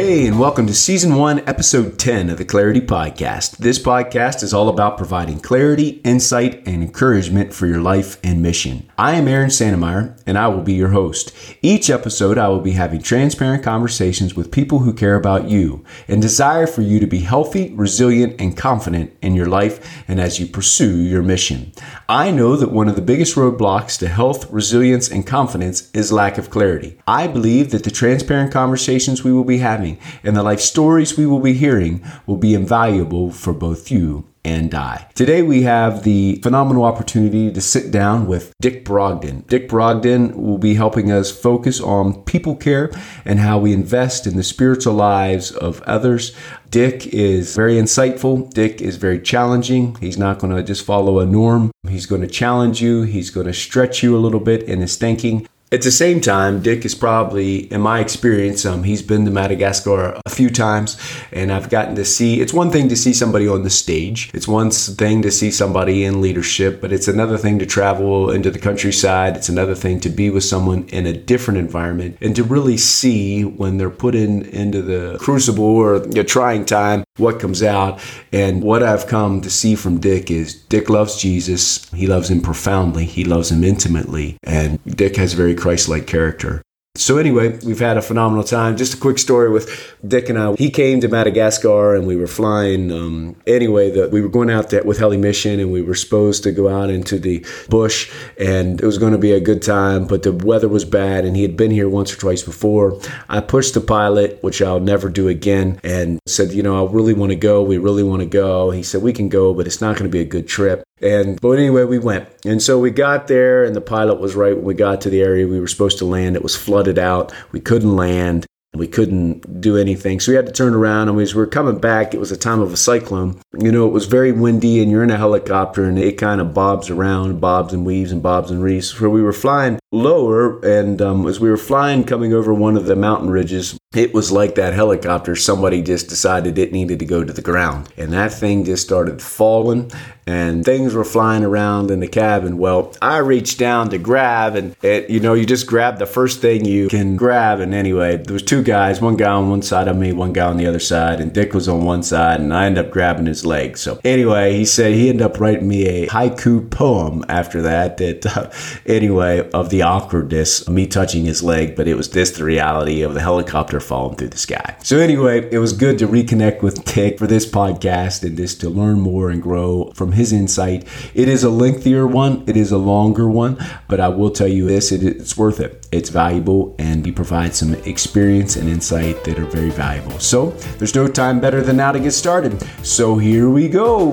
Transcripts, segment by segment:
Hey, and welcome to Season 1, Episode 10 of the Clarity Podcast. This podcast is all about providing clarity, insight, and encouragement for your life and mission. I am Aaron Santemeyer, and I will be your host. Each episode, I will be having transparent conversations with people who care about you and desire for you to be healthy, resilient, and confident in your life and as you pursue your mission. I know that one of the biggest roadblocks to health, resilience, and confidence is lack of clarity. I believe that the transparent conversations we will be having and the life stories we will be hearing will be invaluable for both you and I. Today we have the phenomenal opportunity to sit down with Dick Brogden. Dick Brogden will be helping us focus on people care and how we invest in the spiritual lives of others. Dick is very insightful. Dick is very challenging. He's not going to just follow a norm. He's going to challenge you. He's going to stretch you a little bit in his thinking. At the same time, Dick is probably, in my experience, um, he's been to Madagascar a few times, and I've gotten to see. It's one thing to see somebody on the stage. It's one thing to see somebody in leadership, but it's another thing to travel into the countryside. It's another thing to be with someone in a different environment and to really see when they're put in into the crucible or a trying time what comes out. And what I've come to see from Dick is Dick loves Jesus. He loves him profoundly. He loves him intimately, and Dick has very Christ-like character. So anyway, we've had a phenomenal time. Just a quick story with Dick and I. He came to Madagascar and we were flying. Um, anyway, the, we were going out there with Heli Mission and we were supposed to go out into the bush and it was going to be a good time, but the weather was bad and he had been here once or twice before. I pushed the pilot, which I'll never do again, and said, you know, I really want to go. We really want to go. He said, we can go, but it's not going to be a good trip. And but anyway, we went. And so we got there, and the pilot was right when we got to the area we were supposed to land. It was flooded out. We couldn't land. We couldn't do anything. So we had to turn around and as we were coming back. It was a time of a cyclone. You know, it was very windy and you're in a helicopter and it kind of bobs around, bobs and weaves and bobs and reefs. So we were flying lower and um, as we were flying coming over one of the mountain ridges, it was like that helicopter. Somebody just decided it needed to go to the ground. And that thing just started falling and things were flying around in the cabin. Well, I reached down to grab and it, you know, you just grab the first thing you can grab. And anyway, there was two guys, one guy on one side of me, one guy on the other side, and Dick was on one side and I ended up grabbing his leg. So anyway, he said he ended up writing me a haiku poem after that. That uh, anyway, of the awkwardness of me touching his leg, but it was just the reality of the helicopter falling through the sky. So anyway, it was good to reconnect with Dick for this podcast and just to learn more and grow from his insight. It is a lengthier one, it is a longer one, but I will tell you this, it, it's worth it. It's valuable and he provides some experience and insight that are very valuable. So there's no time better than now to get started. So here we go.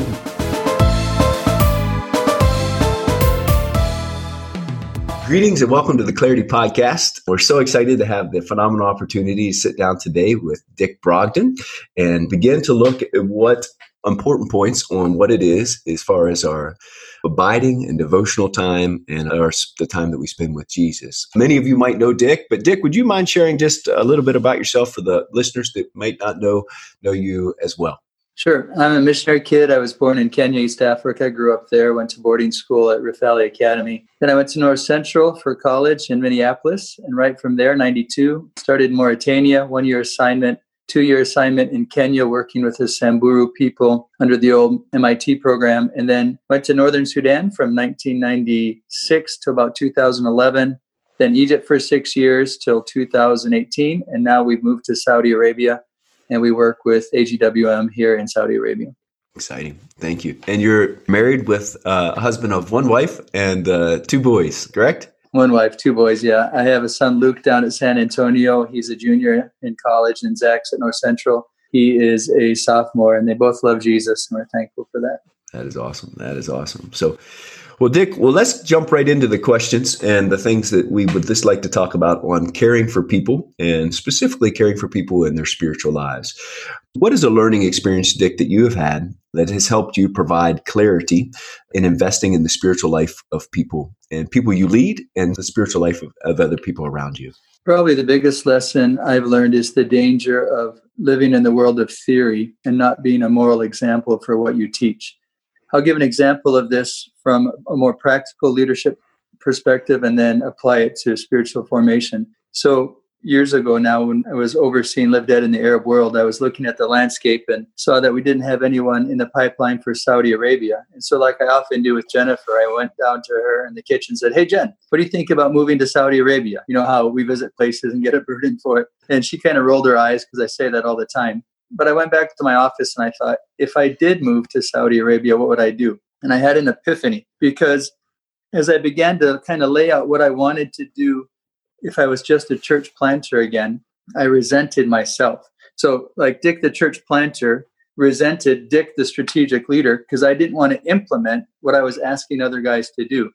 Greetings and welcome to the Clarity Podcast. We're so excited to have the phenomenal opportunity to sit down today with Dick Brogden and begin to look at what important points on what it is as far as our abiding and devotional time and our, the time that we spend with Jesus. Many of you might know Dick, but Dick, would you mind sharing just a little bit about yourself for the listeners that might not know know you as well? Sure. I'm a missionary kid. I was born in Kenya, East Africa. Grew up there. Went to boarding school at Rift Valley Academy. Then I went to North Central for college in Minneapolis. And right from there, 92, started Mauritania, one year assignment, two year assignment in Kenya, working with the Samburu people under the old MIT program. And then went to Northern Sudan from 1996 to about 2011. Then Egypt for six years till 2018. And now we've moved to Saudi Arabia and we work with AGWM here in Saudi Arabia. Exciting. Thank you. And you're married with uh, a husband of one wife and uh, two boys, correct? One wife, two boys. Yeah. I have a son, Luke, down at San Antonio. He's a junior in college, and Zach's at North Central. He is a sophomore, and they both love Jesus, and we're thankful for that. That is awesome. That is awesome. So, well, Dick, well, let's jump right into the questions and the things that we would just like to talk about on caring for people and specifically caring for people in their spiritual lives. What is a learning experience, Dick, that you have had that has helped you provide clarity in investing in the spiritual life of people and people you lead and the spiritual life of, of other people around you? Probably the biggest lesson I've learned is the danger of living in the world of theory and not being a moral example for what you teach. I'll give an example of this from a more practical leadership perspective and then apply it to spiritual formation. So, years ago now when I was overseeing Live Dead in the Arab world, I was looking at the landscape and saw that we didn't have anyone in the pipeline for Saudi Arabia. And so, like I often do with Jennifer, I went down to her in the kitchen and said, Hey, Jen, what do you think about moving to Saudi Arabia? You know how we visit places and get a burden for it. And she kind of rolled her eyes because I say that all the time. But I went back to my office and I thought, if I did move to Saudi Arabia, what would I do? And I had an epiphany because as I began to kind of lay out what I wanted to do if I was just a church planter again, I resented myself. So, like Dick, the church planter, resented Dick, the strategic leader, because I didn't want to implement what I was asking other guys to do.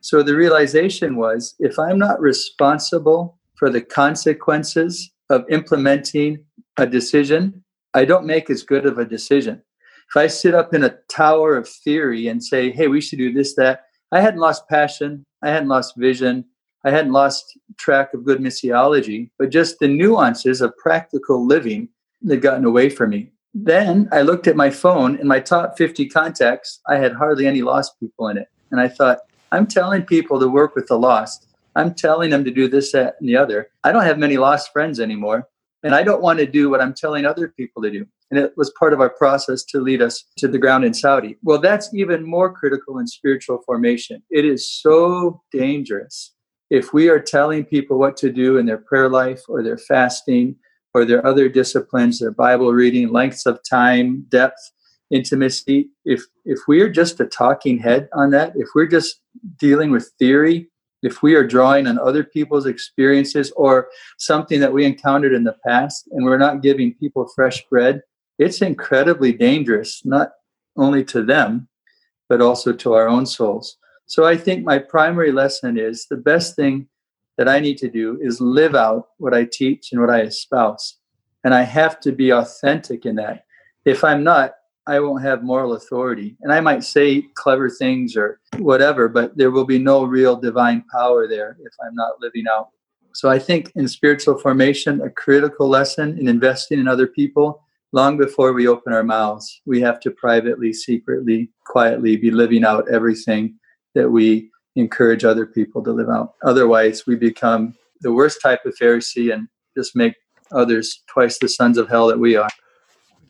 So, the realization was if I'm not responsible for the consequences of implementing a decision, I don't make as good of a decision. If I sit up in a tower of theory and say, hey, we should do this, that, I hadn't lost passion, I hadn't lost vision, I hadn't lost track of good missiology, but just the nuances of practical living had gotten away from me. Then I looked at my phone in my top 50 contacts, I had hardly any lost people in it. And I thought, I'm telling people to work with the lost. I'm telling them to do this, that, and the other. I don't have many lost friends anymore. And I don't want to do what I'm telling other people to do. And it was part of our process to lead us to the ground in Saudi. Well, that's even more critical in spiritual formation. It is so dangerous if we are telling people what to do in their prayer life or their fasting or their other disciplines, their Bible reading, lengths of time, depth, intimacy, if if we are just a talking head on that, if we're just dealing with theory, if we are drawing on other people's experiences or something that we encountered in the past and we're not giving people fresh bread, it's incredibly dangerous, not only to them, but also to our own souls. So I think my primary lesson is the best thing that I need to do is live out what I teach and what I espouse. And I have to be authentic in that. If I'm not, I won't have moral authority. And I might say clever things or whatever, but there will be no real divine power there if I'm not living out. So I think in spiritual formation, a critical lesson in investing in other people, long before we open our mouths, we have to privately, secretly, quietly be living out everything that we encourage other people to live out. Otherwise, we become the worst type of Pharisee and just make others twice the sons of hell that we are.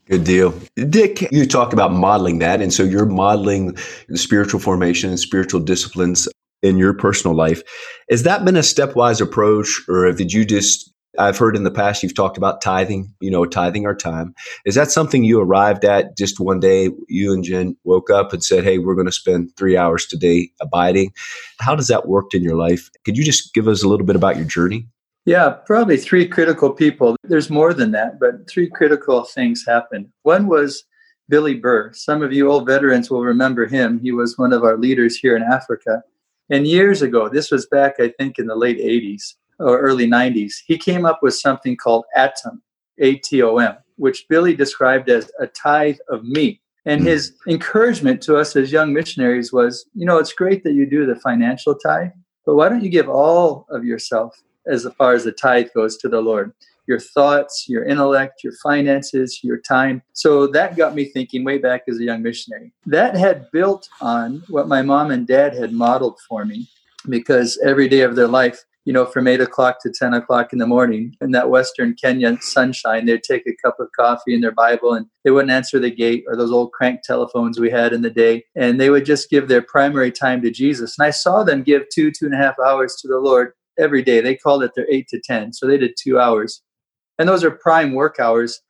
Good deal. Dick, you talk about modeling that. And so you're modeling spiritual formation and spiritual disciplines in your personal life. Has that been a stepwise approach, or did you just I've heard in the past you've talked about tithing, you know, tithing our time. Is that something you arrived at just one day? You and Jen woke up and said, Hey, we're going to spend three hours today abiding. How does that work in your life? Could you just give us a little bit about your journey? Yeah, probably three critical people. There's more than that, but three critical things happened. One was Billy Burr. Some of you old veterans will remember him. He was one of our leaders here in Africa. And years ago, this was back, I think, in the late 80s or early 90s, he came up with something called ATOM, A T O M, which Billy described as a tithe of me. And his encouragement to us as young missionaries was, you know, it's great that you do the financial tithe, but why don't you give all of yourself as far as the tithe goes to the Lord? Your thoughts, your intellect, your finances, your time. So that got me thinking way back as a young missionary. That had built on what my mom and dad had modeled for me because every day of their life, you know, from eight o'clock to 10 o'clock in the morning in that Western Kenya sunshine, they'd take a cup of coffee and their Bible and they wouldn't answer the gate or those old crank telephones we had in the day. And they would just give their primary time to Jesus. And I saw them give two, two and a half hours to the Lord every day. They called it their eight to 10. So they did two hours. And those are prime work hours.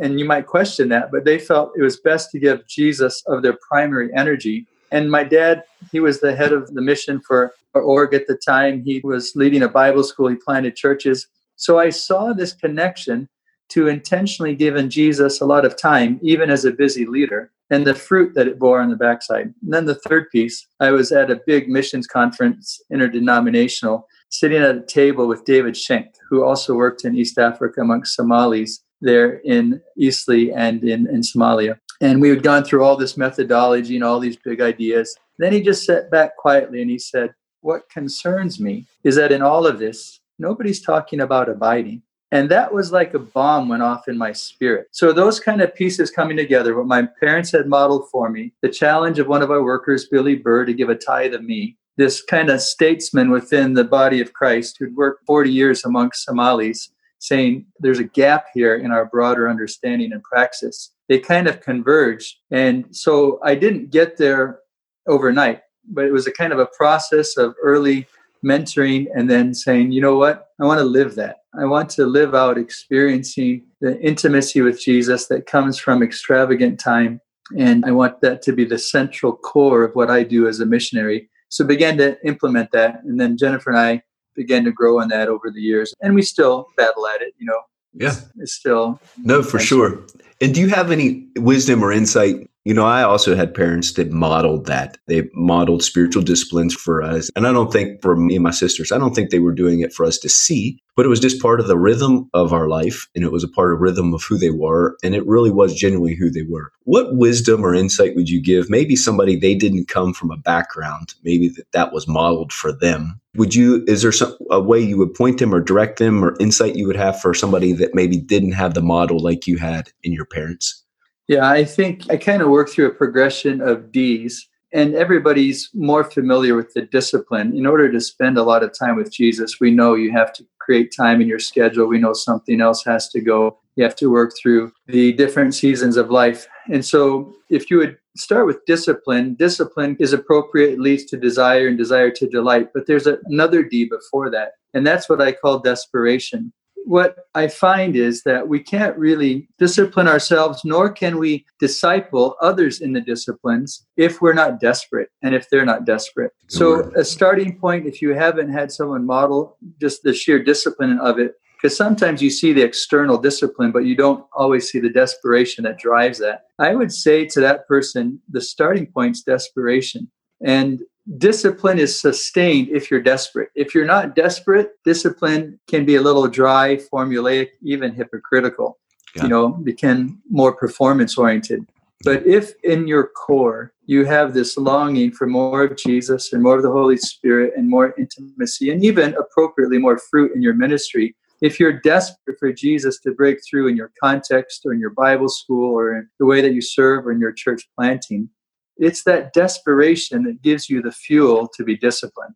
And you might question that, but they felt it was best to give Jesus of their primary energy and my dad, he was the head of the mission for org at the time. He was leading a Bible school, he planted churches. So I saw this connection to intentionally giving Jesus a lot of time, even as a busy leader, and the fruit that it bore on the backside. And then the third piece, I was at a big missions conference, interdenominational, sitting at a table with David Shenk, who also worked in East Africa amongst Somalis there in Eastleigh and in, in Somalia. And we had gone through all this methodology and all these big ideas. Then he just sat back quietly and he said, What concerns me is that in all of this, nobody's talking about abiding. And that was like a bomb went off in my spirit. So, those kind of pieces coming together, what my parents had modeled for me, the challenge of one of our workers, Billy Burr, to give a tithe of me, this kind of statesman within the body of Christ who'd worked 40 years amongst Somalis, saying there's a gap here in our broader understanding and praxis. They kind of converged. And so I didn't get there overnight, but it was a kind of a process of early mentoring and then saying, you know what, I want to live that. I want to live out experiencing the intimacy with Jesus that comes from extravagant time. And I want that to be the central core of what I do as a missionary. So began to implement that. And then Jennifer and I began to grow on that over the years. And we still battle at it, you know. Yeah. It's, it's still. No, for sure. And do you have any wisdom or insight? You know, I also had parents that modeled that. They modeled spiritual disciplines for us. And I don't think for me and my sisters, I don't think they were doing it for us to see, but it was just part of the rhythm of our life. And it was a part of rhythm of who they were. And it really was genuinely who they were. What wisdom or insight would you give? Maybe somebody they didn't come from a background, maybe that that was modeled for them. Would you, is there some, a way you would point them or direct them or insight you would have for somebody that maybe didn't have the model like you had in your parents? Yeah, I think I kind of work through a progression of D's, and everybody's more familiar with the discipline. In order to spend a lot of time with Jesus, we know you have to create time in your schedule. We know something else has to go. You have to work through the different seasons of life. And so, if you would start with discipline, discipline is appropriate, leads to desire, and desire to delight. But there's another D before that, and that's what I call desperation what I find is that we can't really discipline ourselves, nor can we disciple others in the disciplines if we're not desperate and if they're not desperate. So, a starting point, if you haven't had someone model just the sheer discipline of it, because sometimes you see the external discipline, but you don't always see the desperation that drives that. I would say to that person, the starting point's desperation. And discipline is sustained if you're desperate. If you're not desperate, discipline can be a little dry, formulaic, even hypocritical. Yeah. You know, become more performance oriented. But if in your core you have this longing for more of Jesus and more of the Holy Spirit and more intimacy and even appropriately more fruit in your ministry, if you're desperate for Jesus to break through in your context or in your Bible school or in the way that you serve or in your church planting, it's that desperation that gives you the fuel to be disciplined.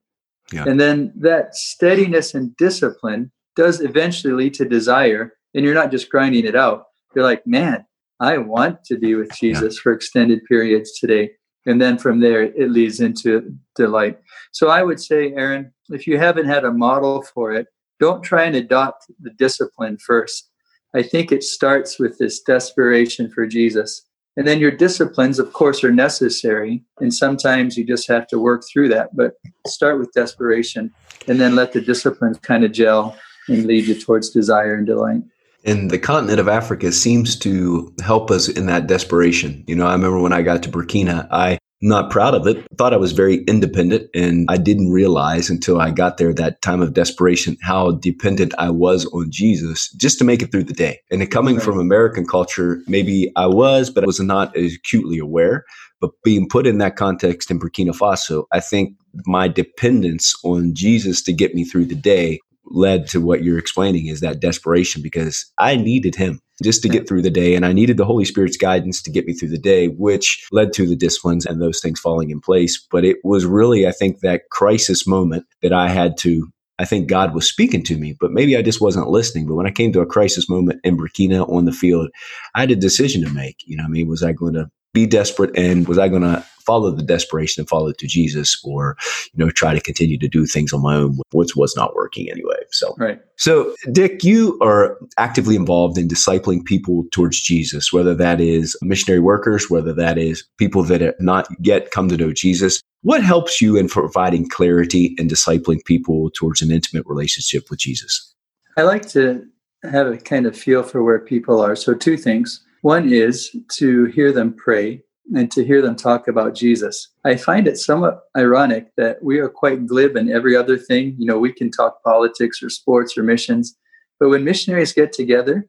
Yeah. And then that steadiness and discipline does eventually lead to desire. And you're not just grinding it out. You're like, man, I want to be with Jesus yeah. for extended periods today. And then from there, it leads into delight. So I would say, Aaron, if you haven't had a model for it, don't try and adopt the discipline first. I think it starts with this desperation for Jesus. And then your disciplines, of course, are necessary. And sometimes you just have to work through that. But start with desperation and then let the disciplines kind of gel and lead you towards desire and delight. And the continent of Africa seems to help us in that desperation. You know, I remember when I got to Burkina, I not proud of it. Thought I was very independent, and I didn't realize until I got there that time of desperation how dependent I was on Jesus just to make it through the day. And coming right. from American culture, maybe I was, but I was not as acutely aware. But being put in that context in Burkina Faso, I think my dependence on Jesus to get me through the day led to what you're explaining is that desperation because I needed him just to get through the day. And I needed the Holy Spirit's guidance to get me through the day, which led to the disciplines and those things falling in place. But it was really, I think, that crisis moment that I had to I think God was speaking to me, but maybe I just wasn't listening. But when I came to a crisis moment in Burkina on the field, I had a decision to make. You know, I mean, was I going to be desperate and was I going to follow the desperation and follow it to Jesus or, you know, try to continue to do things on my own, which was not working anyway. So, right. So, Dick, you are actively involved in discipling people towards Jesus, whether that is missionary workers, whether that is people that have not yet come to know Jesus. What helps you in providing clarity and discipling people towards an intimate relationship with Jesus? I like to have a kind of feel for where people are. So, two things. One is to hear them pray and to hear them talk about Jesus. I find it somewhat ironic that we are quite glib in every other thing. You know, we can talk politics or sports or missions, but when missionaries get together,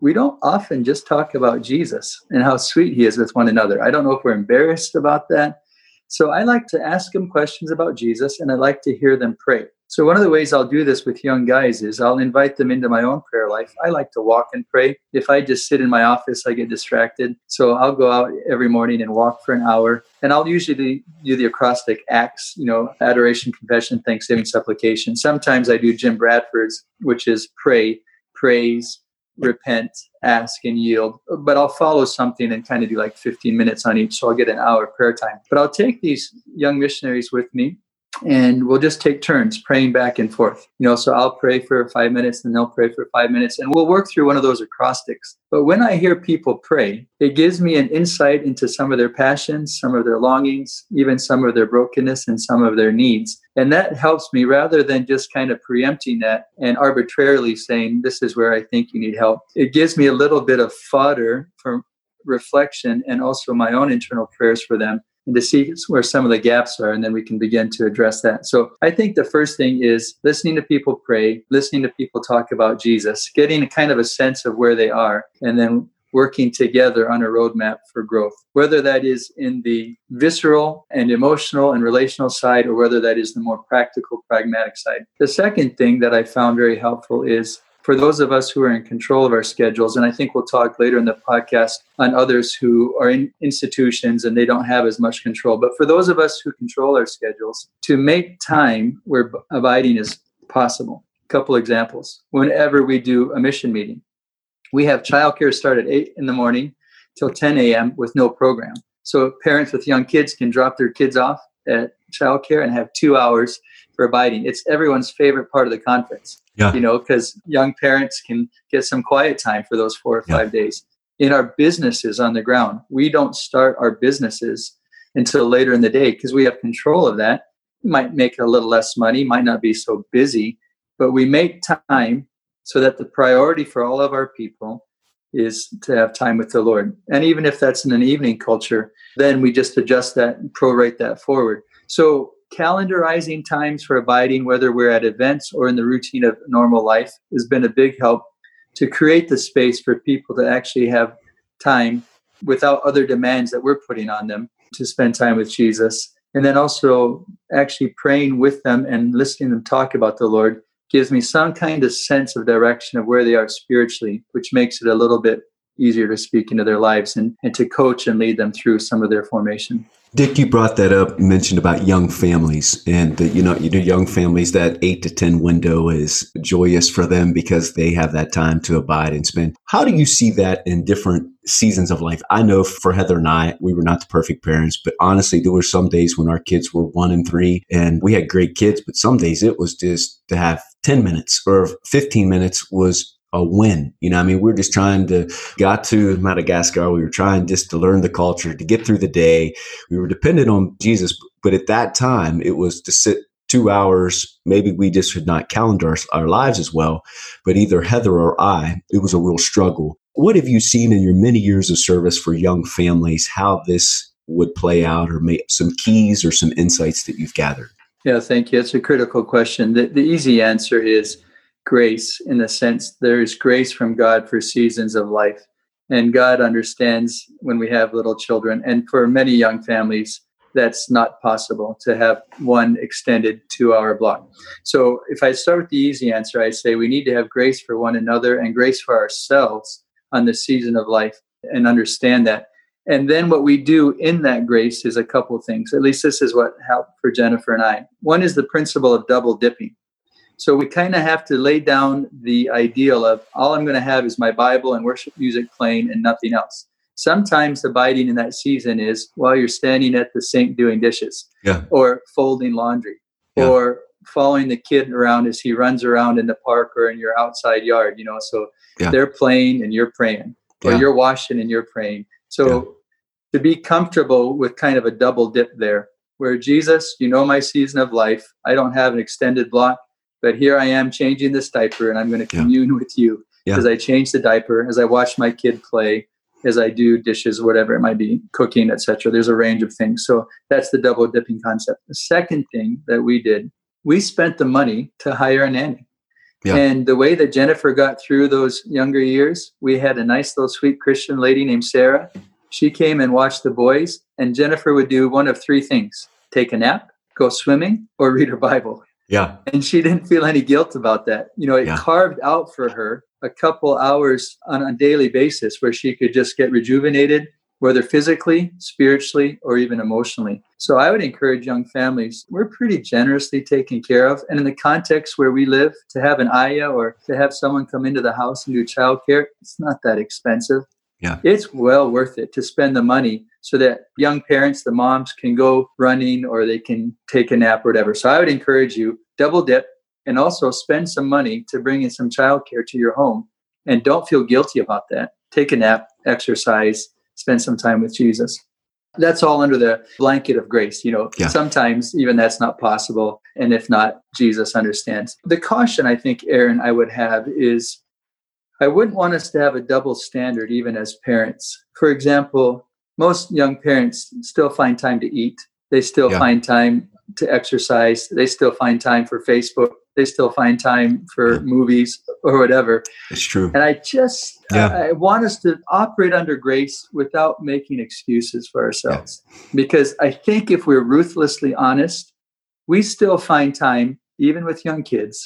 we don't often just talk about Jesus and how sweet he is with one another. I don't know if we're embarrassed about that. So I like to ask them questions about Jesus and I like to hear them pray. So, one of the ways I'll do this with young guys is I'll invite them into my own prayer life. I like to walk and pray. If I just sit in my office, I get distracted. So, I'll go out every morning and walk for an hour. And I'll usually do the acrostic acts, you know, adoration, confession, thanksgiving, supplication. Sometimes I do Jim Bradford's, which is pray, praise, repent, ask, and yield. But I'll follow something and kind of do like 15 minutes on each. So I'll get an hour of prayer time. But I'll take these young missionaries with me and we'll just take turns praying back and forth. You know, so I'll pray for five minutes and they'll pray for five minutes and we'll work through one of those acrostics. But when I hear people pray, it gives me an insight into some of their passions, some of their longings, even some of their brokenness and some of their needs. And that helps me rather than just kind of preempting that and arbitrarily saying, this is where I think you need help. It gives me a little bit of fodder for reflection and also my own internal prayers for them and to see where some of the gaps are, and then we can begin to address that. So I think the first thing is listening to people pray, listening to people talk about Jesus, getting a kind of a sense of where they are, and then working together on a roadmap for growth, whether that is in the visceral and emotional and relational side, or whether that is the more practical, pragmatic side. The second thing that I found very helpful is for those of us who are in control of our schedules, and I think we'll talk later in the podcast on others who are in institutions and they don't have as much control, but for those of us who control our schedules, to make time where abiding is possible. A couple examples. Whenever we do a mission meeting, we have childcare start at 8 in the morning till 10 a.m. with no program. So parents with young kids can drop their kids off at childcare and have two hours for abiding. It's everyone's favorite part of the conference. Yeah. You know, because young parents can get some quiet time for those four or five yeah. days. In our businesses on the ground, we don't start our businesses until later in the day because we have control of that. We might make a little less money, might not be so busy, but we make time so that the priority for all of our people is to have time with the Lord. And even if that's in an evening culture, then we just adjust that and prorate that forward. So calendarizing times for abiding, whether we're at events or in the routine of normal life, has been a big help to create the space for people to actually have time without other demands that we're putting on them to spend time with Jesus. And then also actually praying with them and listening them talk about the Lord gives me some kind of sense of direction of where they are spiritually, which makes it a little bit easier to speak into their lives and, and to coach and lead them through some of their formation. Dick, you brought that up. Mentioned about young families, and the, you know, you know, young families. That eight to ten window is joyous for them because they have that time to abide and spend. How do you see that in different seasons of life? I know for Heather and I, we were not the perfect parents, but honestly, there were some days when our kids were one and three, and we had great kids. But some days it was just to have ten minutes or fifteen minutes was a win. You know, I mean, we're just trying to got to Madagascar. We were trying just to learn the culture, to get through the day. We were dependent on Jesus, but at that time, it was to sit two hours. Maybe we just could not calendar our, our lives as well. But either Heather or I, it was a real struggle. What have you seen in your many years of service for young families? How this would play out, or make some keys or some insights that you've gathered? Yeah, thank you. It's a critical question. The, the easy answer is grace in the sense there is grace from God for seasons of life. And God understands when we have little children. And for many young families, that's not possible to have one extended two hour block. So if I start with the easy answer, I say we need to have grace for one another and grace for ourselves on the season of life and understand that. And then what we do in that grace is a couple things. At least this is what helped for Jennifer and I. One is the principle of double dipping. So we kind of have to lay down the ideal of all I'm going to have is my Bible and worship music playing and nothing else. Sometimes abiding in that season is while you're standing at the sink doing dishes, yeah. or folding laundry, yeah. or following the kid around as he runs around in the park or in your outside yard. You know, so yeah. they're playing and you're praying, or you're washing and you're praying. So to be comfortable with kind of a double dip there, where Jesus, you know my season of life. I don't have an extended block but here I am changing this diaper and I'm going to commune yeah. with you yeah. as I change the diaper, as I watch my kid play, as I do dishes, whatever it might be, cooking, etc. There's a range of things. So that's the double dipping concept. The second thing that we did, we spent the money to hire a nanny. Yeah. And the way that Jennifer got through those younger years, we had a nice little sweet Christian lady named Sarah. She came and watched the boys, and Jennifer would do one of three things take a nap, go swimming, or read her Bible. Yeah. And she didn't feel any guilt about that. You know, it Yeah. carved out for her a couple hours on a daily basis where she could just get rejuvenated, whether physically, spiritually, or even emotionally. So I would encourage young families, we're pretty generously taken care of. And in the context where we live, to have an ayah or to have someone come into the house and do childcare, it's not that expensive. Yeah. It's well worth it to spend the money so that young parents, the moms, can go running or they can take a nap or whatever. So I would encourage you, double dip and also spend some money to bring in some childcare to your home. And don't feel guilty about that. Take a nap, exercise, spend some time with Jesus. That's all under the blanket of grace. You know, Yeah. sometimes even that's not possible. And if not, Jesus understands. The caution I think, Aaron, I would have is I wouldn't want us to have a double standard even as parents. For example, most young parents still find time to eat. They still Yeah. find time to exercise. They still find time for Facebook. They still find time for Yeah. movies or whatever. It's true. And I just Yeah. I, I want us to operate under grace without making excuses for ourselves. Because I think if we're ruthlessly honest, we still find time, even with young kids,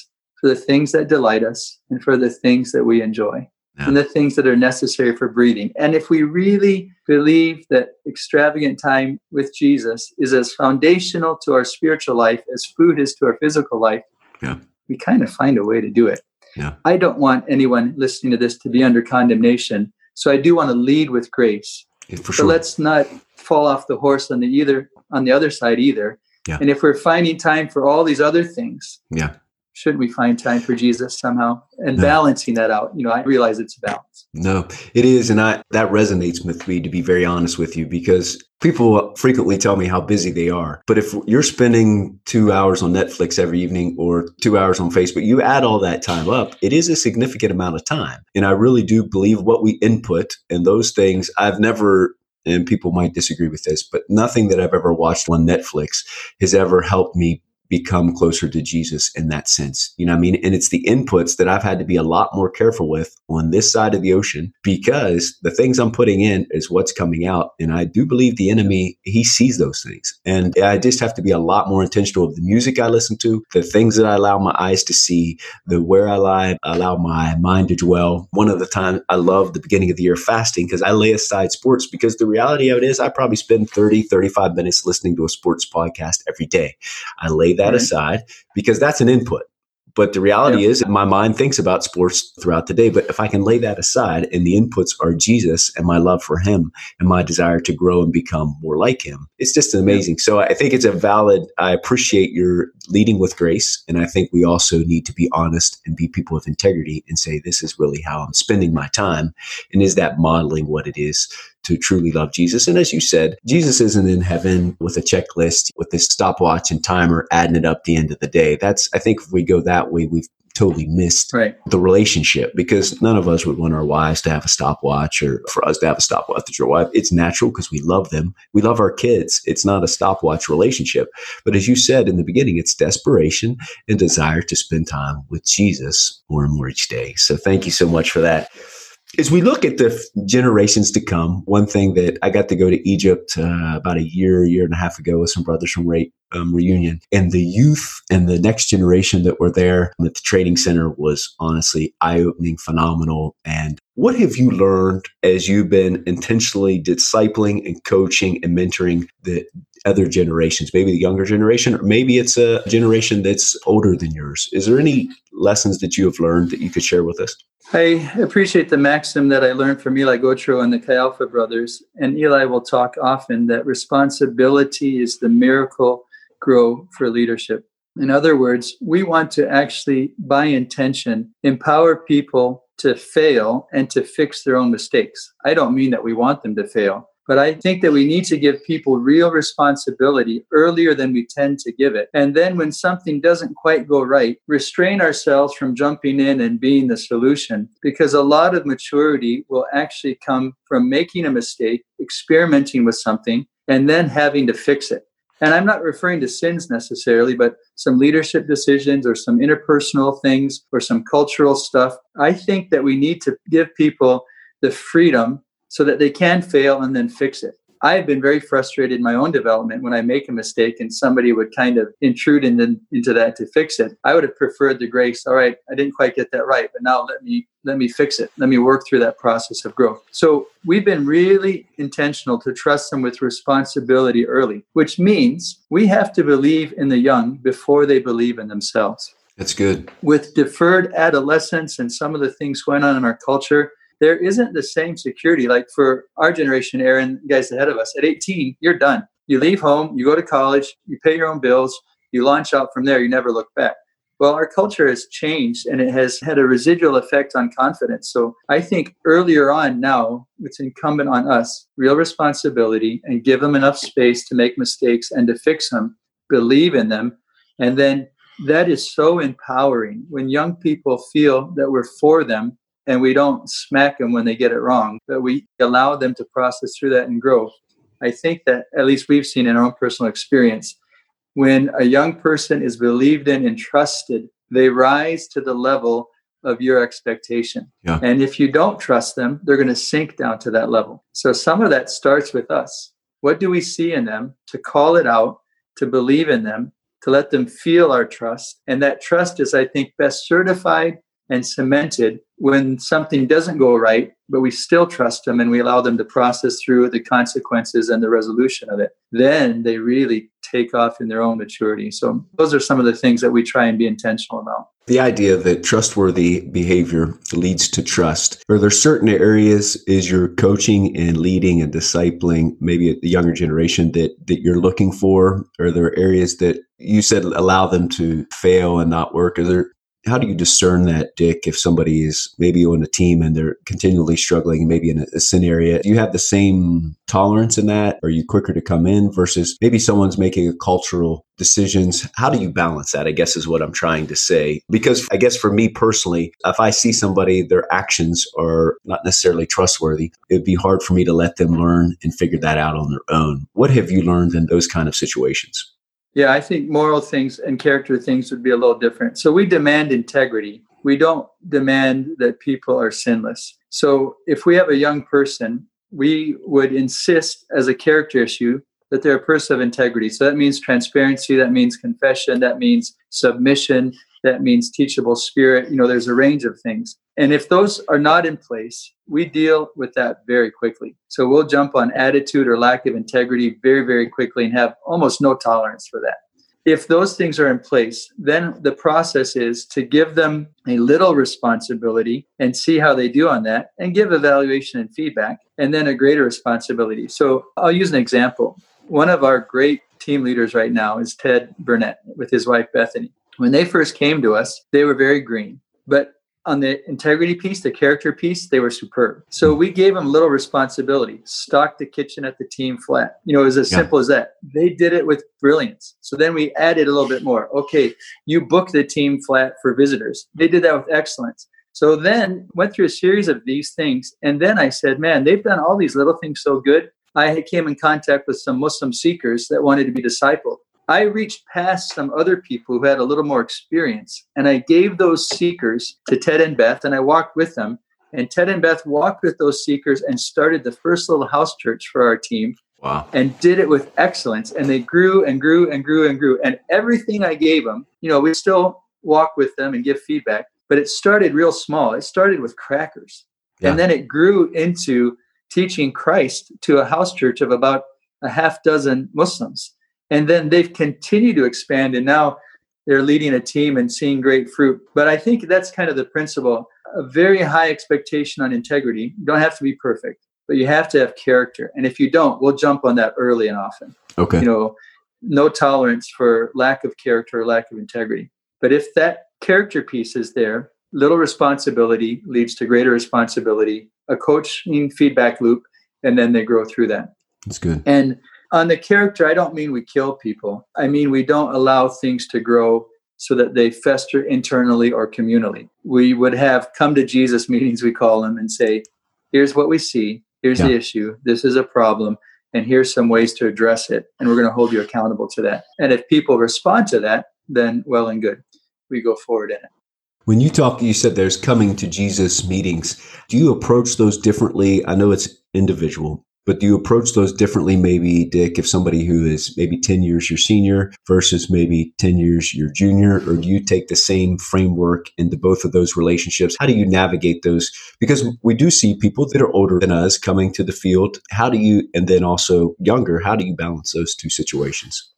for the things that delight us and for the things that we enjoy Yeah. and the things that are necessary for breathing. And if we really believe that extravagant time with Jesus is as foundational to our spiritual life as food is to our physical life, Yeah. we kind of find a way to do it. Yeah. I don't want anyone listening to this to be under condemnation. So I do want to lead with grace. For But let's not fall off the horse on the either on the other side either. Yeah. And if we're finding time for all these other things, Yeah. Shouldn't we find time for Jesus somehow? And Yeah. balancing that out. You know, I realize it's a balance. No, it is, and I that resonates with me to be very honest with you because people frequently tell me how busy they are. But if you're spending two hours on Netflix every evening or two hours on Facebook, you add all that time up, it is a significant amount of time. And I really do believe what we input and those things. I've never. And people might disagree with this, but nothing that I've ever watched on Netflix has ever helped me become closer to Jesus in that sense. You know I mean? And it's the inputs that I've had to be a lot more careful with on this side of the ocean because the things I'm putting in is what's coming out. And I do believe the enemy, he sees those things. And I just have to be a lot more intentional of the music I listen to, the things that I allow my eyes to see, the where I lie, allow my mind to dwell. One of the times I love the beginning of the year fasting because I lay aside sports because the reality of it is I probably spend 30, 35 minutes listening to a sports podcast every day. I lay that Right. Mm-hmm. aside because that's an input. But the reality Yeah. is, my mind thinks about sports throughout the day. But if I can lay that aside and the inputs are Jesus and my love for him and my desire to grow and become more like him, it's just amazing. So I think it's a valid, I appreciate your leading with grace. And I think we also need to be honest and be people of integrity and say, this is really how I'm spending my time. And is that modeling what it is to truly love Jesus. And as you said, Jesus isn't in heaven with a checklist, with this stopwatch and timer, adding it up the end of the day. That's, I think if we go that way, we've totally missed Right. the relationship because none of us would want our wives to have a stopwatch or for us to have a stopwatch with your wife. It's natural because we love them. We love our kids. It's not a stopwatch relationship. But as you said in the beginning, it's desperation and desire to spend time with Jesus more and more each day. So thank you so much for that. As we look at the generations to come, one thing that I got to go to Egypt uh, about a year, year and a half ago with some brothers from Re- um, Reunion, and the youth and the next generation that were there at the training center was honestly eye opening, phenomenal. And what have you learned as you've been intentionally discipling and coaching and mentoring the other generations, maybe the younger generation, or maybe it's a generation that's older than yours? Is there any lessons that you have learned that you could share with us? I appreciate the maxim that I learned from Eli Gautreaux and the Chi Alpha brothers. And Eli will talk often that responsibility is the miracle grow for leadership. In other words, we want to actually, by intention, empower people to fail and to fix their own mistakes. I don't mean that we want them to fail, but I think that we need to give people real responsibility earlier than we tend to give it. And then when something doesn't quite go right, restrain ourselves from jumping in and being the solution because a lot of maturity will actually come from making a mistake, experimenting with something, and then having to fix it. And I'm not referring to sins necessarily, but some leadership decisions or some interpersonal things or some cultural stuff. I think that we need to give people the freedom so that they can fail and then fix it. I've been very frustrated in my own development when I make a mistake and somebody would kind of intrude in the, into that to fix it. I would have preferred the grace. All right, I didn't quite get that right, but now let me let me fix it. Let me work through that process of growth. So we've been really intentional to trust them with responsibility early, which means we have to believe in the young before they believe in themselves. That's good. With deferred adolescence and some of the things going on in our culture, there isn't the same security. Like for our generation, Aaron, guys ahead of us, at 18, you're done. You leave home, you go to college, you pay your own bills, you launch out from there, you never look back. Well, our culture has changed and it has had a residual effect on confidence. So I think earlier on now, it's incumbent on us, real responsibility, and give them enough space to make mistakes and to fix them, believe in them. And then that is so empowering when young people feel that we're for them and we don't smack them when they get it wrong, but we allow them to process through that and grow. I think that at least we've seen in our own personal experience, when a young person is believed in and trusted, they rise to the level of your expectation. Yeah. And if you don't trust them, they're going to sink down to that level. So some of that starts with us. What do we see in them to call it out, to believe in them, to let them feel our trust? And that trust is, I think, best certified and cemented when something doesn't go right, but we still trust them and we allow them to process through the consequences and the resolution of it, then they really take off in their own maturity. So, those are some of the things that we try and be intentional about. The idea that trustworthy behavior leads to trust. Are there certain areas is your coaching and leading and discipling maybe the younger generation that that you're looking for? Are there areas that you said allow them to fail and not work? Are there how do you discern that, Dick, if somebody is maybe on a team and they're continually struggling, maybe in a, a scenario? Do you have the same tolerance in that? Are you quicker to come in versus maybe someone's making a cultural decisions? How do you balance that? I guess is what I'm trying to say. Because I guess for me personally, if I see somebody, their actions are not necessarily trustworthy, it'd be hard for me to let them learn and figure that out on their own. What have you learned in those kind of situations? Yeah, I think moral things and character things would be a little different. So we demand integrity. We don't demand that people are sinless. So if we have a young person, we would insist as a character issue that they're a person of integrity. So that means transparency, that means confession, that means submission, that means teachable spirit. You know, there's a range of things. And if those are not in place, we deal with that very quickly. So we'll jump on attitude or lack of integrity very, very quickly and have almost no tolerance for that. If those things are in place, then the process is to give them a little responsibility and see how they do on that and give evaluation and feedback, and then a greater responsibility. So I'll use an example. One of our great team leaders right now is Ted Burnett with his wife Bethany. When they first came to us, they were very green. But on the integrity piece, the character piece, they were superb. So we gave them little responsibility. Stock the kitchen at the team flat. You know, it was as yeah. simple as that. They did it with brilliance. So then we added a little bit more. Okay, you book the team flat for visitors. They did that with excellence. So then went through a series of these things. And then I said, man, they've done all these little things so good. I came in contact with some Muslim seekers that wanted to be discipled. I reached past some other people who had a little more experience and I gave those seekers to Ted and Beth and I walked with them. And Ted and Beth walked with those seekers and started the first little house church for our team. Wow. And did it with excellence. And they grew and grew and grew and grew. And everything I gave them, you know, we still walk with them and give feedback, but it started real small. It started with crackers. Yeah. And then it grew into teaching Christ to a house church of about a half dozen Muslims and then they've continued to expand and now they're leading a team and seeing great fruit. But i think that's kind of the principle a very high expectation on integrity. You don't have to be perfect but you have to have character. And if you don't we'll jump on that early and often. Okay. You know no tolerance for lack of character or lack of integrity. But if that character piece is there little responsibility leads to greater responsibility a coaching feedback loop and then they grow through that. That's good. And on the character, I don't mean we kill people. I mean we don't allow things to grow so that they fester internally or communally. We would have come to Jesus meetings, we call them, and say, here's what we see, here's yeah. the issue, this is a problem, and here's some ways to address it. And we're going to hold you accountable to that. And if people respond to that, then well and good. We go forward in it. When you talk, you said there's coming to Jesus meetings. Do you approach those differently? I know it's individual, but do you approach those differently, maybe, Dick, if somebody who is maybe 10 years your senior versus maybe 10 years your junior? Or do you take the same framework into both of those relationships? How do you navigate those? Because we do see people that are older than us coming to the field. How do you, and then also younger, how do you balance those two situations?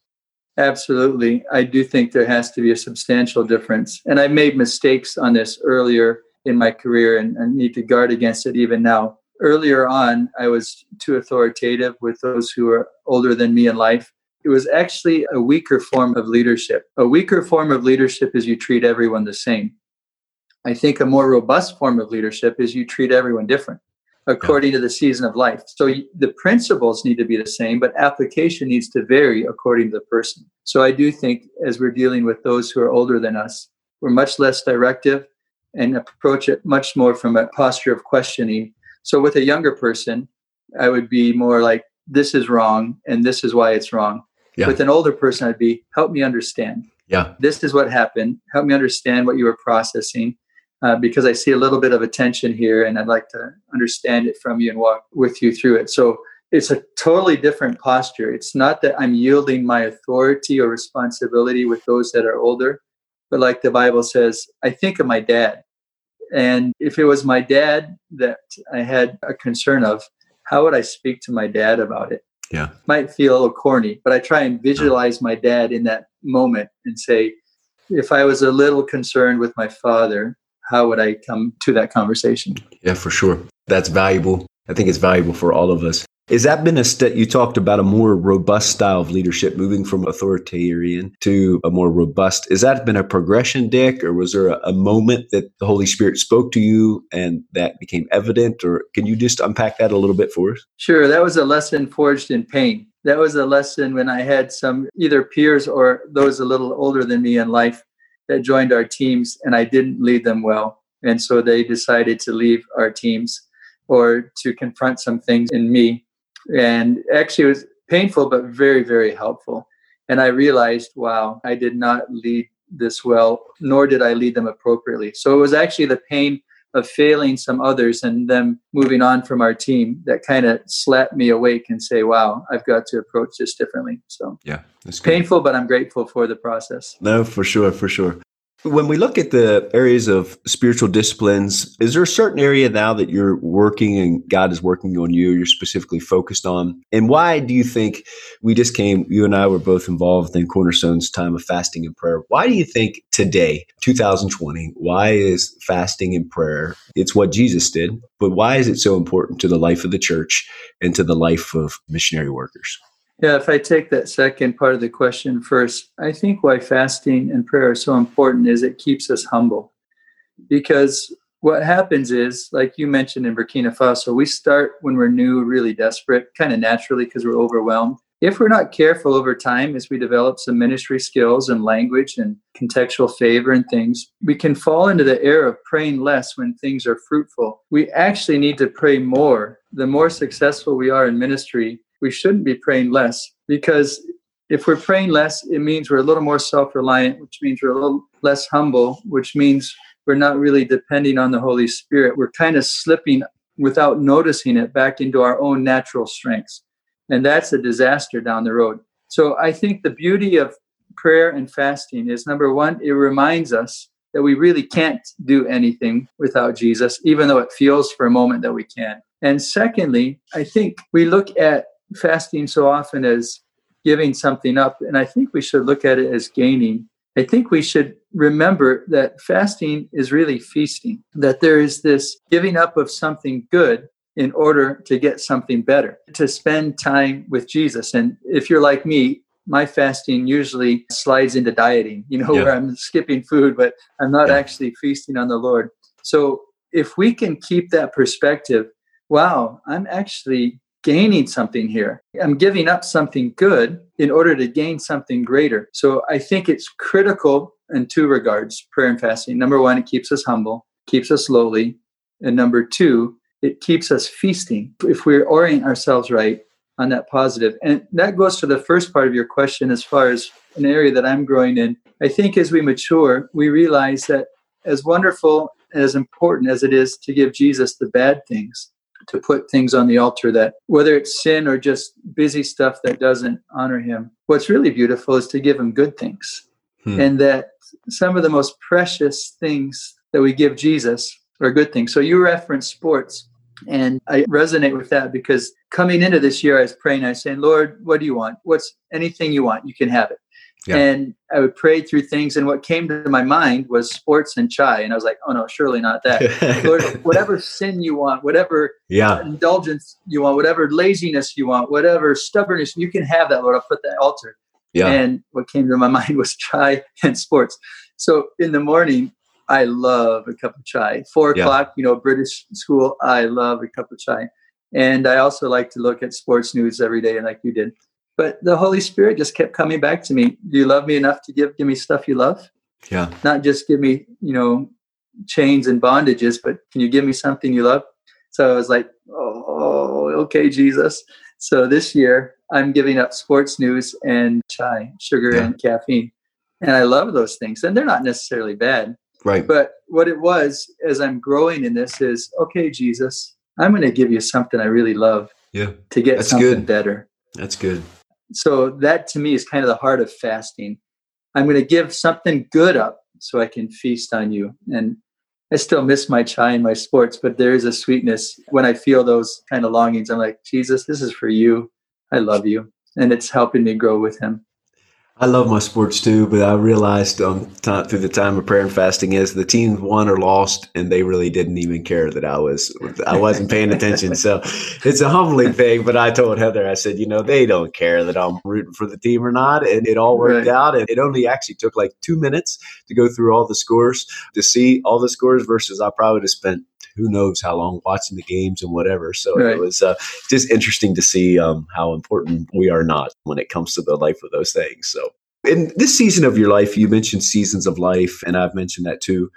Absolutely. I do think there has to be a substantial difference. And I made mistakes on this earlier in my career and, and need to guard against it even now. Earlier on, I was too authoritative with those who are older than me in life. It was actually a weaker form of leadership. A weaker form of leadership is you treat everyone the same. I think a more robust form of leadership is you treat everyone different according to the season of life. So the principles need to be the same, but application needs to vary according to the person. So I do think as we're dealing with those who are older than us, we're much less directive and approach it much more from a posture of questioning. So with a younger person, I would be more like, this is wrong and this is why it's wrong. Yeah. With an older person, I'd be, help me understand. Yeah. This is what happened. Help me understand what you were processing uh, because I see a little bit of a tension here and I'd like to understand it from you and walk with you through it. So it's a totally different posture. It's not that I'm yielding my authority or responsibility with those that are older, but like the Bible says, I think of my dad. And if it was my dad that I had a concern of, how would I speak to my dad about it? Yeah. Might feel a little corny, but I try and visualize my dad in that moment and say, if I was a little concerned with my father, how would I come to that conversation? Yeah, for sure. That's valuable. I think it's valuable for all of us. Has that been a step? You talked about a more robust style of leadership, moving from authoritarian to a more robust. Has that been a progression, Dick, or was there a, a, moment that the Holy Spirit spoke to you and that became evident? Or can you just unpack that a little bit for us? Sure. That was a lesson forged in pain. That was a lesson when I had some either peers or those a little older than me in life that joined our teams and I didn't lead them well. And so they decided to leave our teams or to confront some things in me. And actually, it was painful, but very, very helpful. And I realized, wow, I did not lead this well, nor did I lead them appropriately. So it was actually the pain of failing some others and them moving on from our team that kind of slapped me awake and say, wow, I've got to approach this differently. So yeah, it's painful, but I'm grateful for the process. No, for sure, for sure. When we look at the areas of spiritual disciplines, is there a certain area now that you're working and God is working on you, you're specifically focused on? And why do you think we just came, you and I were both involved in Cornerstone's time of fasting and prayer? Why do you think today, 2020, why is fasting and prayer? It's what Jesus did, but why is it so important to the life of the church and to the life of missionary workers? Yeah, if I take that second part of the question first, I think why fasting and prayer are so important is it keeps us humble. Because what happens is, like you mentioned in Burkina Faso, we start when we're new, really desperate, kind of naturally because we're overwhelmed. If we're not careful over time as we develop some ministry skills and language and contextual favor and things, we can fall into the error of praying less when things are fruitful. We actually need to pray more. The more successful we are in ministry, we shouldn't be praying less because if we're praying less, it means we're a little more self reliant, which means we're a little less humble, which means we're not really depending on the Holy Spirit. We're kind of slipping without noticing it back into our own natural strengths. And that's a disaster down the road. So I think the beauty of prayer and fasting is number one, it reminds us that we really can't do anything without Jesus, even though it feels for a moment that we can. And secondly, I think we look at fasting so often as giving something up. And I think we should look at it as gaining. I think we should remember that fasting is really feasting, that there is this giving up of something good in order to get something better, to spend time with Jesus. And if you're like me, my fasting usually slides into dieting, you know, yeah. where I'm skipping food, but I'm not yeah. actually feasting on the Lord. So if we can keep that perspective, wow, I'm actually gaining something here. I'm giving up something good in order to gain something greater. So I think it's critical in two regards prayer and fasting. Number one, it keeps us humble, keeps us lowly. And number two, it keeps us feasting if we orient ourselves right on that positive. And that goes to the first part of your question as far as an area that I'm growing in. I think as we mature, we realize that as wonderful and as important as it is to give Jesus the bad things, to put things on the altar that, whether it's sin or just busy stuff that doesn't honor Him, what's really beautiful is to give Him good things. Hmm. And that some of the most precious things that we give Jesus are good things. So you reference sports. And I resonate with that because coming into this year, I was praying, I was saying, Lord, what do you want? What's anything you want? You can have it. Yeah. And I would pray through things, and what came to my mind was sports and chai. And I was like, oh no, surely not that. Lord, whatever sin you want, whatever yeah. indulgence you want, whatever laziness you want, whatever stubbornness, you can have that, Lord. I'll put that altar. Yeah. And what came to my mind was chai and sports. So in the morning, I love a cup of chai. Four yeah. o'clock, you know, British school, I love a cup of chai. And I also like to look at sports news every day, like you did. But the Holy Spirit just kept coming back to me. Do you love me enough to give give me stuff you love? Yeah. Not just give me, you know, chains and bondages, but can you give me something you love? So I was like, oh, okay, Jesus. So this year I'm giving up sports news and chai, sugar yeah. and caffeine. And I love those things. And they're not necessarily bad. Right. But what it was as I'm growing in this is, okay, Jesus, I'm going to give you something I really love. Yeah. To get That's something good. better. That's good. So that to me is kind of the heart of fasting. I'm going to give something good up so I can feast on you. And I still miss my chai and my sports, but there is a sweetness when I feel those kind of longings. I'm like, Jesus, this is for you. I love you. And it's helping me grow with him. I love my sports too, but I realized um, t- through the time of prayer and fasting is the team won or lost, and they really didn't even care that I was I wasn't paying attention. So it's a humbling thing. But I told Heather, I said, you know, they don't care that I'm rooting for the team or not, and it all worked right. out. And it only actually took like two minutes to go through all the scores to see all the scores versus I probably would have spent who knows how long watching the games and whatever. So right. it was uh, just interesting to see um, how important we are not when it comes to the life of those things. So in this season of your life, you mentioned seasons of life, and I've mentioned that too.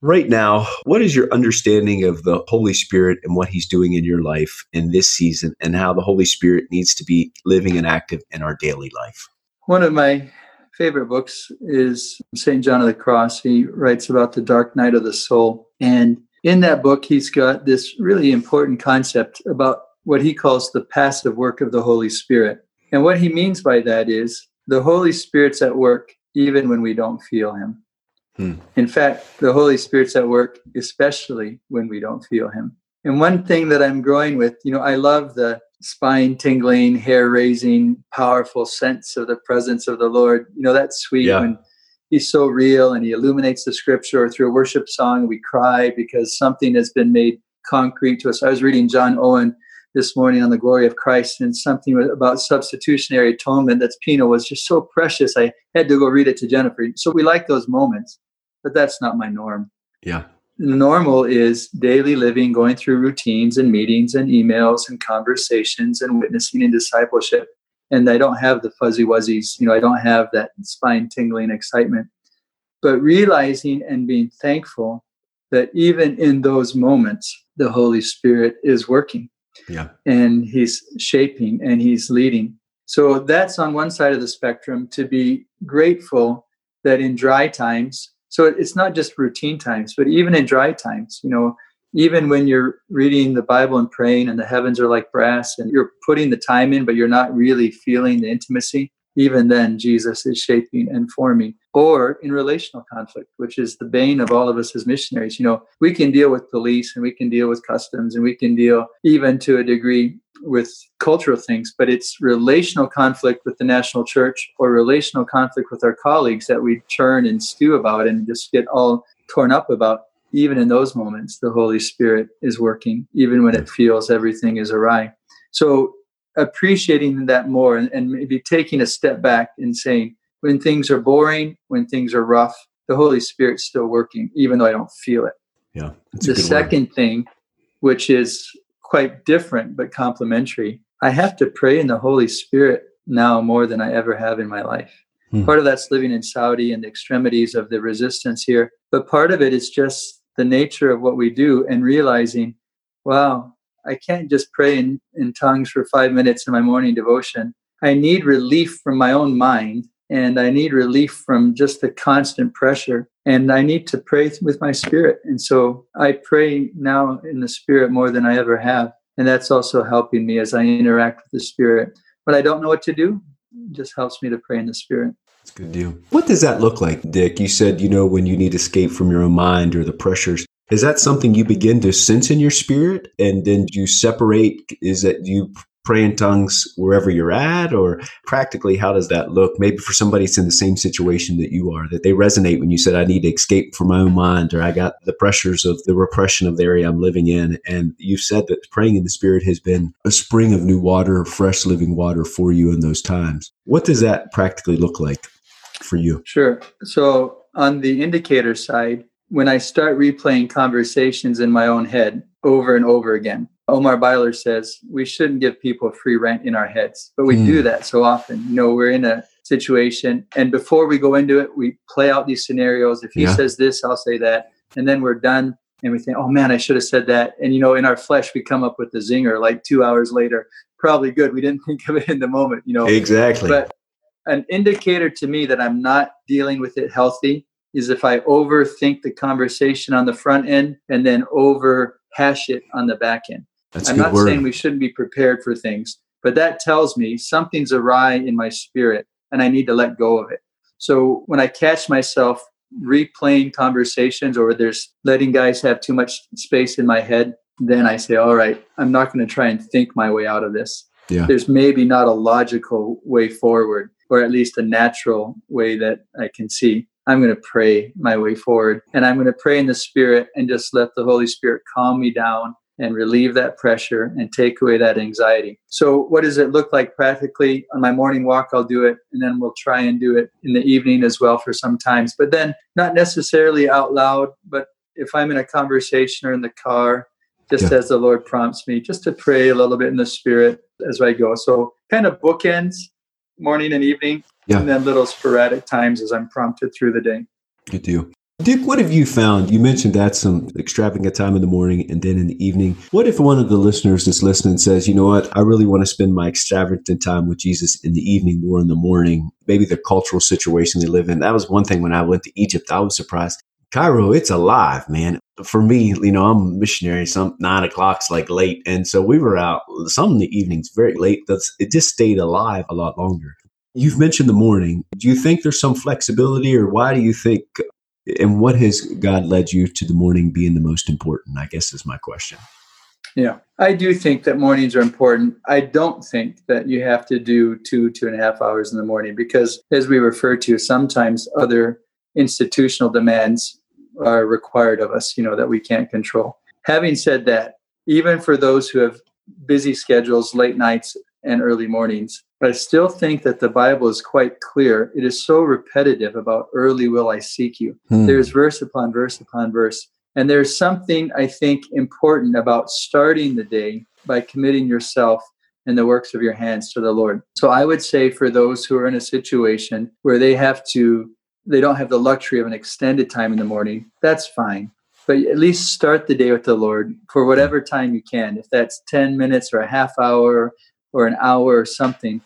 Right now, what is your understanding of the Holy Spirit and what He's doing in your life in this season, and how the Holy Spirit needs to be living and active in our daily life? One of my favorite books is St. John of the Cross. He writes about the dark night of the soul. And in that book, he's got this really important concept about what he calls the passive work of the Holy Spirit. And what he means by that is the Holy Spirit's at work even when we don't feel him. Hmm. In fact, the Holy Spirit's at work especially when we don't feel him. And one thing that I'm growing with, you know, I love the spine tingling, hair raising, powerful sense of the presence of the Lord. You know, that's sweet yeah. when he's so real and he illuminates the scripture through a worship song we cry because something has been made concrete to us. I was reading John Owen this morning on the glory of Christ and something about substitutionary atonement that's Pino was just so precious. I had to go read it to Jennifer. So we like those moments, but that's not my norm. Yeah. Normal is daily living, going through routines and meetings and emails and conversations and witnessing and discipleship and I don't have the fuzzy wuzzies. You know, I don't have that spine tingling excitement. But realizing and being thankful that even in those moments, the Holy Spirit is working. Yeah. And He's shaping and He's leading. So that's on one side of the spectrum to be grateful that in dry times, so it's not just routine times, but even in dry times, you know, even when you're reading the Bible and praying and the heavens are like brass and you're putting the time in, but you're not really feeling the intimacy, even then Jesus is shaping and forming. Or in relational conflict, which is the bane of all of us as missionaries. You know, we can deal with police and we can deal with customs and we can deal even to a degree with cultural things, but it's relational conflict with the national church or relational conflict with our colleagues that we churn and stew about and just get all torn up about even in those moments, the Holy Spirit is working, even when it feels everything is awry. So, appreciating that more and, and maybe taking a step back and saying, when things are boring, when things are rough, the Holy Spirit's still working, even though I don't feel it. Yeah. The second word. thing, which is quite different but complementary, I have to pray in the Holy Spirit now more than I ever have in my life. Hmm. Part of that's living in Saudi and the extremities of the resistance here. But part of it is just the nature of what we do and realizing, wow, I can't just pray in, in tongues for five minutes in my morning devotion. I need relief from my own mind and I need relief from just the constant pressure. And I need to pray with my spirit. And so I pray now in the spirit more than I ever have. And that's also helping me as I interact with the spirit. But I don't know what to do, it just helps me to pray in the spirit. That's good deal. What does that look like, Dick? You said, you know, when you need escape from your own mind or the pressures. Is that something you begin to sense in your spirit and then you separate? Is that you pray in tongues wherever you're at or practically how does that look maybe for somebody that's in the same situation that you are that they resonate when you said i need to escape from my own mind or i got the pressures of the repression of the area i'm living in and you said that praying in the spirit has been a spring of new water fresh living water for you in those times what does that practically look like for you sure so on the indicator side when i start replaying conversations in my own head over and over again Omar Byler says we shouldn't give people free rent in our heads, but we mm. do hmm. that so often. You know, we're in a situation, and before we go into it, we play out these scenarios. If he yeah. says this, I'll say that, and then we're done, and we think, "Oh man, I should have said that." And you know, in our flesh, we come up with the zinger like two hours later. Probably good. We didn't think of it in the moment. You know, exactly. But an indicator to me that I'm not dealing with it healthy is if I overthink the conversation on the front end and then over hash it on the back end. That's I'm not word. saying we shouldn't be prepared for things, but that tells me something's awry in my spirit and I need to let go of it. So when I catch myself replaying conversations or there's letting guys have too much space in my head, then I say, all right, I'm not going to try and think my way out of this. Yeah. There's maybe not a logical way forward, or at least a natural way that I can see. I'm going to pray my way forward. And I'm going to pray in the Spirit and just let the Holy Spirit calm me down and relieve that pressure and take away that anxiety. So, what does it look like practically? On my morning walk, I'll do it, and then we'll try and do it in the evening as well for some times. But then, not necessarily out loud, but if I'm in a conversation or in the car, just yeah. as the Lord prompts me, just to pray a little bit in the Spirit as I go. So, kind of bookends, morning and evening, yeah. and then little sporadic times as I'm prompted through the day. Good deal. Dick, what have you found? You mentioned that some extravagant time in the morning and then in the evening. What if one of the listeners that's listening says, you know what, I really want to spend my extravagant time with Jesus in the evening or in the morning? Maybe the cultural situation they live in. That was one thing when I went to Egypt, I was surprised. Cairo, it's alive, man. For me, you know, I'm a missionary, some nine o'clock's like late. And so we were out some in the evenings very late. That's it just stayed alive a lot longer. You've mentioned the morning. Do you think there's some flexibility or why do you think and what has God led you to the morning being the most important? I guess is my question. Yeah, I do think that mornings are important. I don't think that you have to do two, two and a half hours in the morning because, as we refer to, sometimes other institutional demands are required of us, you know, that we can't control. Having said that, even for those who have busy schedules, late nights, and early mornings, I still think that the Bible is quite clear. It is so repetitive about early will I seek you. Hmm. There's verse upon verse upon verse. And there's something I think important about starting the day by committing yourself and the works of your hands to the Lord. So I would say for those who are in a situation where they have to, they don't have the luxury of an extended time in the morning, that's fine. But at least start the day with the Lord for whatever time you can. If that's 10 minutes or a half hour or an hour or something,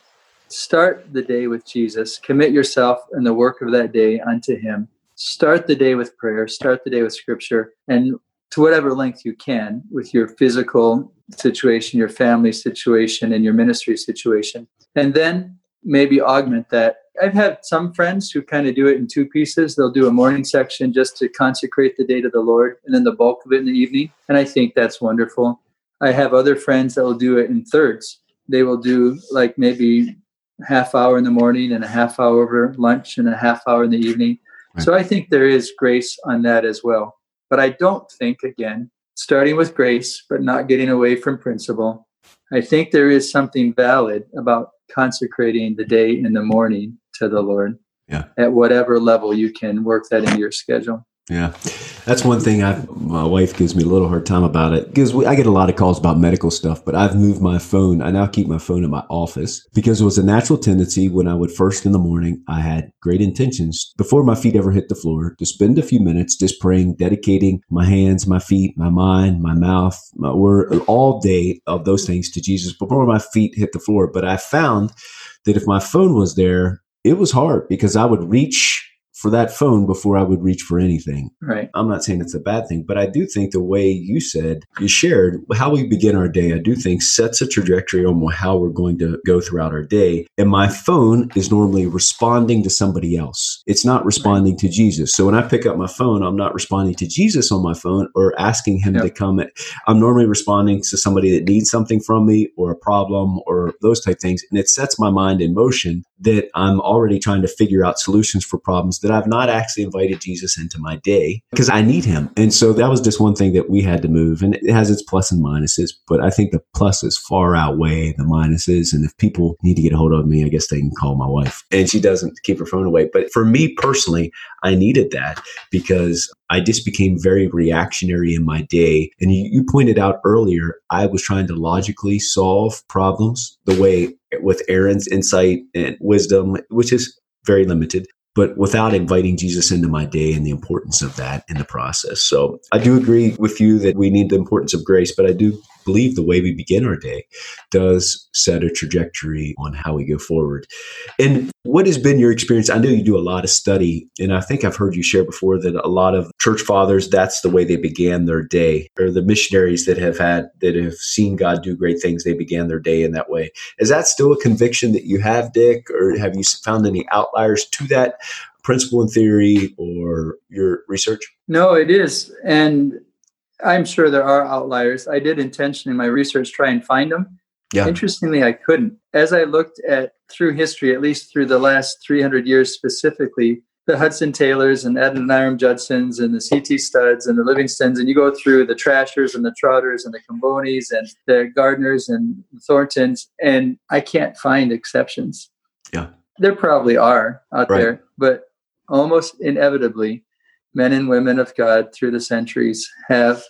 Start the day with Jesus. Commit yourself and the work of that day unto Him. Start the day with prayer. Start the day with Scripture. And to whatever length you can with your physical situation, your family situation, and your ministry situation. And then maybe augment that. I've had some friends who kind of do it in two pieces. They'll do a morning section just to consecrate the day to the Lord, and then the bulk of it in the evening. And I think that's wonderful. I have other friends that will do it in thirds. They will do like maybe half hour in the morning and a half hour over lunch and a half hour in the evening. Right. So I think there is grace on that as well. But I don't think, again, starting with grace, but not getting away from principle, I think there is something valid about consecrating the day in the morning to the Lord. Yeah. At whatever level you can work that into your schedule. Yeah, that's one thing. I my wife gives me a little hard time about it because I get a lot of calls about medical stuff. But I've moved my phone. I now keep my phone in my office because it was a natural tendency when I would first in the morning. I had great intentions before my feet ever hit the floor to spend a few minutes just praying, dedicating my hands, my feet, my mind, my mouth, my word, all day of those things to Jesus before my feet hit the floor. But I found that if my phone was there, it was hard because I would reach for that phone before I would reach for anything. Right. I'm not saying it's a bad thing, but I do think the way you said, you shared how we begin our day, I do think sets a trajectory on how we're going to go throughout our day. And my phone is normally responding to somebody else. It's not responding to Jesus. So when I pick up my phone, I'm not responding to Jesus on my phone or asking him yep. to come. I'm normally responding to somebody that needs something from me or a problem or those type things. And it sets my mind in motion that I'm already trying to figure out solutions for problems that I've not actually invited Jesus into my day because I need him. And so that was just one thing that we had to move. And it has its plus and minuses, but I think the pluses far outweigh the minuses. And if people need to get a hold of me, I guess they can call my wife. And she doesn't keep her phone away. But for me personally, I needed that because I just became very reactionary in my day. And you, you, pointed out earlier, I was trying to logically solve problems the way with Aaron's insight and wisdom, which is very limited but without inviting Jesus into my day and the importance of that in the process. So I do agree with you that we need the importance of grace, but I do believe the way we begin our day does set a trajectory on how we go forward. And what has been your experience? I know you do a lot of study, and I think I've heard you share before that a lot of church fathers, that's the way they began their day, or the missionaries that have had, that have seen God do great things, they began their day in that way. Is that still a conviction that you have, Dick, or have you found any outliers to that? principle in theory or your research? No, it is. And I'm sure there are outliers. I did intentionally in my research try and find them. Yeah. Interestingly, I couldn't. As I looked at through history, at least through the last 300 years specifically, the Hudson Taylors and Adoniram Judsons and the C.T. Studds and the Livingstones, and you go through the Trashers and the Trotters and the Combonis and the Gardners and the Thorntons, and I can't find exceptions. Yeah. There probably are out right. there, but almost inevitably, men and women of God through the centuries have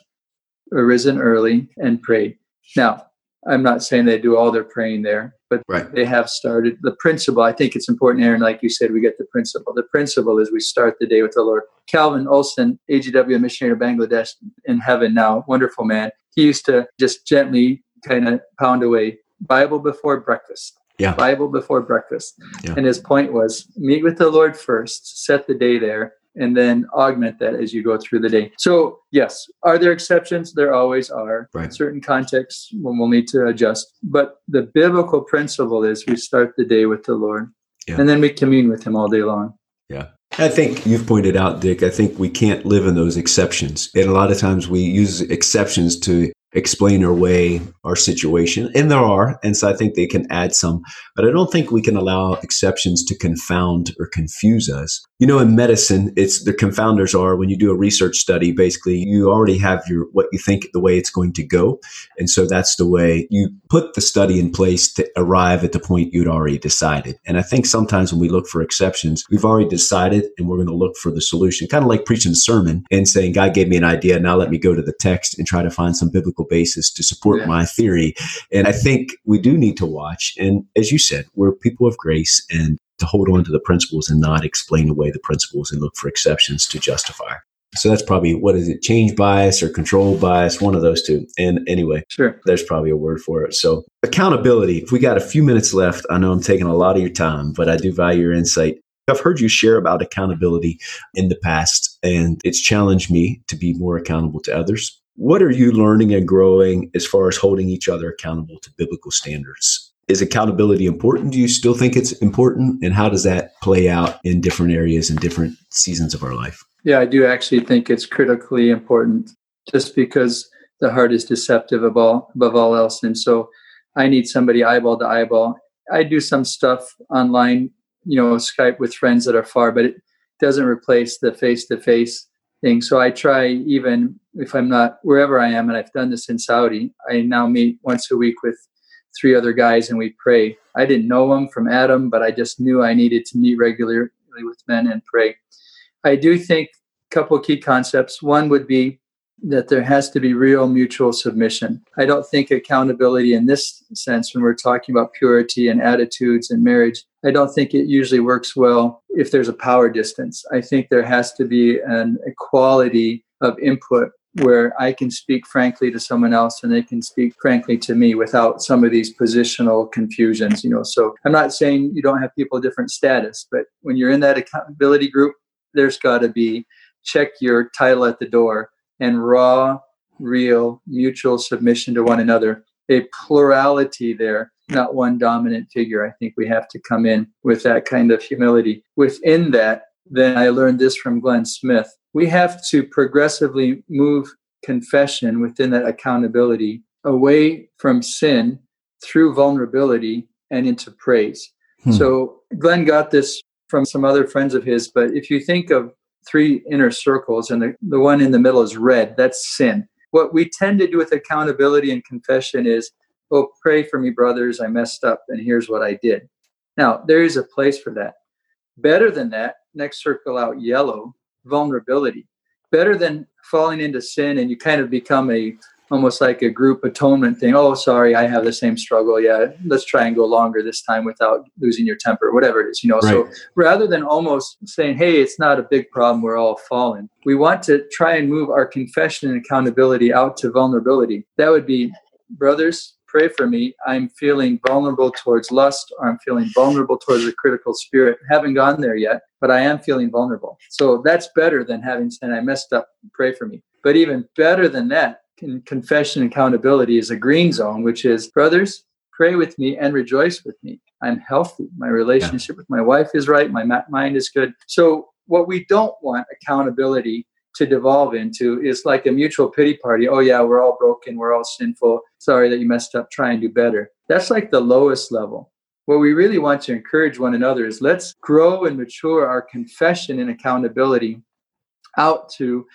arisen early and prayed. Now, I'm not saying they do all their praying there, but right. they have started. The principle, I think it's important, Aaron, like you said, we get the principle. The principle is we start the day with the Lord. Calvin Olson, AGW missionary to Bangladesh in heaven now, wonderful man. He used to just gently kind of pound away Bible before breakfast. Yeah. Bible before breakfast. Yeah. And his point was meet with the Lord first, set the day there, and then augment that as you go through the day. So, yes, are there exceptions? There always are. Right. Certain contexts when we'll need to adjust. But the biblical principle is we start the day with the Lord yeah. and then we commune with Him all day long. Yeah. I think you've pointed out, Dick, I think we can't live in those exceptions. And a lot of times we use exceptions to explain away our situation. And there are, and so I think they can add some, but I don't think we can allow exceptions to confound or confuse us. You know, in medicine, it's the confounders are when you do a research study, basically you already have your what you think the way it's going to go. And so that's the way you put the study in place to arrive at the point you'd already decided. And I think sometimes when we look for exceptions, we've already decided and we're going to look for the solution, kind of like preaching a sermon and saying, God gave me an idea, now let me go to the text and try to find some biblical basis to support yeah. my theory. And I think we do need to watch. And as you said, we're people of grace and to hold on to the principles and not explain away the principles and look for exceptions to justify. So that's probably what is it, change bias or control bias, one of those two. And anyway, sure. there's probably a word for it. So accountability. If we got a few minutes left, I know I'm taking a lot of your time, but I do value your insight. I've heard you share about accountability in the past, and it's challenged me to be more accountable to others. What are you learning and growing as far as holding each other accountable to biblical standards? Is accountability important? Do you still think it's important? And how does that play out in different areas and different seasons of our life? Yeah, I do actually think it's critically important just because the heart is deceptive above all, above all else. And so I need somebody eyeball to eyeball. I do some stuff online, you know, Skype with friends that are far, but it doesn't replace the face to face thing. So I try, even if I'm not wherever I am, and I've done this in Saudi, I now meet once a week with three other guys and we pray. I didn't know them from Adam, but I just knew I needed to meet regularly with men and pray. I do think a couple key concepts. One would be that there has to be real mutual submission. I don't think accountability in this sense, when we're talking about purity and attitudes and marriage, I don't think it usually works well if there's a power distance. I think there has to be an equality of input where I can speak frankly to someone else and they can speak frankly to me without some of these positional confusions, you know. So I'm not saying you don't have people different status, but when you're in that accountability group, there's got to be check your title at the door and raw, real, mutual submission to one another, a plurality there, not one dominant figure. I think we have to come in with that kind of humility. Within that, then I learned this from Glenn Smith. We have to progressively move confession within that accountability away from sin through vulnerability and into praise. Hmm. So Glenn got this from some other friends of his, but if you think of three inner circles and the, the one in the middle is red, that's sin. What we tend to do with accountability and confession is, oh, pray for me, brothers, I messed up, and here's what I did. Now, there is a place for that. Better than that, next circle out yellow, vulnerability. Better than falling into sin and you kind of become a almost like a group atonement thing. Oh, sorry, I have the same struggle. Yeah, let's try and go longer this time without losing your temper, whatever it is, you know. Right. So rather than almost saying, hey, it's not a big problem, we're all fallen, we want to try and move our confession and accountability out to vulnerability. That would be, brothers, pray for me. I'm feeling vulnerable towards lust, or I'm feeling vulnerable towards a critical spirit. I haven't gone there yet, but I am feeling vulnerable. So that's better than having said, I messed up, pray for me. But even better than that, confession and accountability is a green zone, which is, brothers, pray with me and rejoice with me. I'm healthy. My relationship yeah. with my wife is right. My mind is good. So, what we don't want accountability to devolve into is like a mutual pity party. Oh, yeah, we're all broken. We're all sinful. Sorry that you messed up. Try and do better. That's like the lowest level. What we really want to encourage one another is let's grow and mature our confession and accountability out to,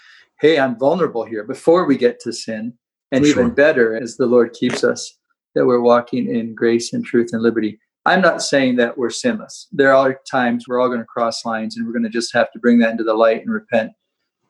hey, I'm vulnerable here before we get to sin. And For even better, as the Lord keeps us, that we're walking in grace and truth and liberty. I'm not saying that we're sinless. There are times we're all going to cross lines and we're going to just have to bring that into the light and repent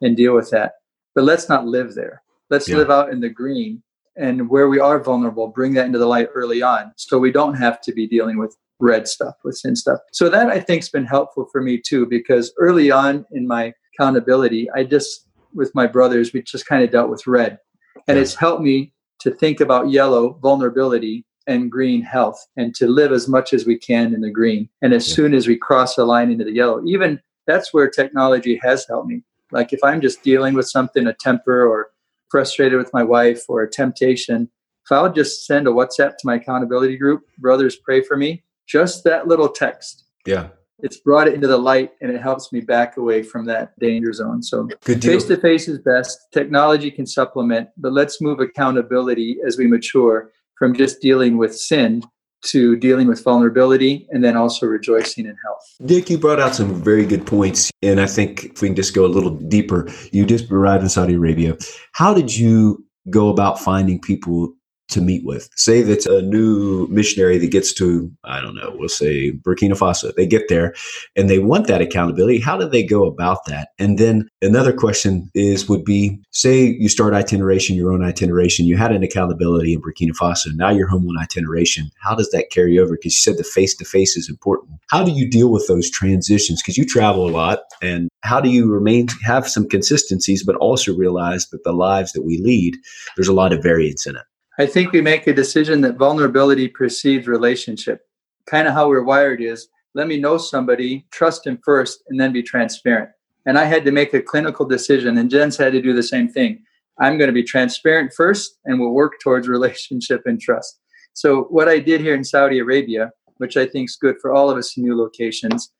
and deal with that. But let's not live there. Let's yeah. live out in the green and where we are vulnerable, bring that into the light early on so we don't have to be dealing with red stuff, with sin stuff. So that I think has been helpful for me too, because early on in my accountability, I just, with my brothers, we just kind of dealt with red. And yeah. it's helped me to think about yellow, vulnerability, and green health, and to live as much as we can in the green. And as yeah. soon as we cross the line into the yellow, even that's where technology has helped me. Like if I'm just dealing with something, a temper or frustrated with my wife or a temptation, if I'll just send a WhatsApp to my accountability group, brothers pray for me, just that little text. Yeah. It's brought it into the light and it helps me back away from that danger zone. So face to face is best. Technology can supplement, but let's move accountability as we mature from just dealing with sin to dealing with vulnerability and then also rejoicing in health. Dick, you brought out some very good points. And I think if we can just go a little deeper, you just arrived in Saudi Arabia. How did you go about finding people to meet with. Say that's a new missionary that gets to, I don't know, we'll say Burkina Faso. They get there and they want that accountability. How do they go about that? And then another question is would be say you start itineration, your own itineration, you had an accountability in Burkina Faso, now you're home on itineration. How does that carry over? Because you said the face to face is important. How do you deal with those transitions? Because you travel a lot and how do you remain have some consistencies, but also realize that the lives that we lead, there's a lot of variance in it. I think we make a decision that vulnerability precedes relationship. Kind of how we're wired is let me know somebody, trust him first, and then be transparent. And I had to make a clinical decision, and Jen's had to do the same thing. I'm going to be transparent first, and we'll work towards relationship and trust. So, what I did here in Saudi Arabia, which I think is good for all of us in new locations,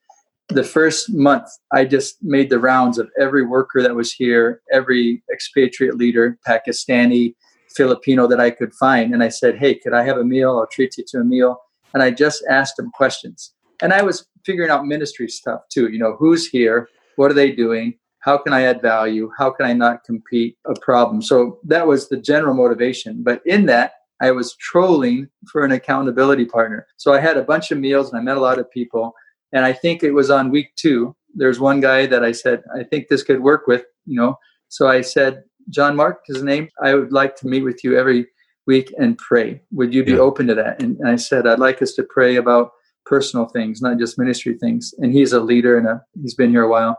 the first month, I just made the rounds of every worker that was here, every expatriate leader, Pakistani, Filipino that I could find. And I said, Hey, could I have a meal? I'll treat you to a meal. And I just asked them questions. And I was figuring out ministry stuff too. You know, who's here? What are they doing? How can I add value? How can I not compete a problem? So that was the general motivation. But in that, I was trolling for an accountability partner. So I had a bunch of meals and I met a lot of people. And I think it was on week two. There's one guy that I said, I think this could work with, you know. So I said, John Mark, his name. I would like to meet with you every week and pray. Would you be yeah. open to that? And I said, I'd like us to pray about personal things, not just ministry things. And he's a leader and a, he's been here a while.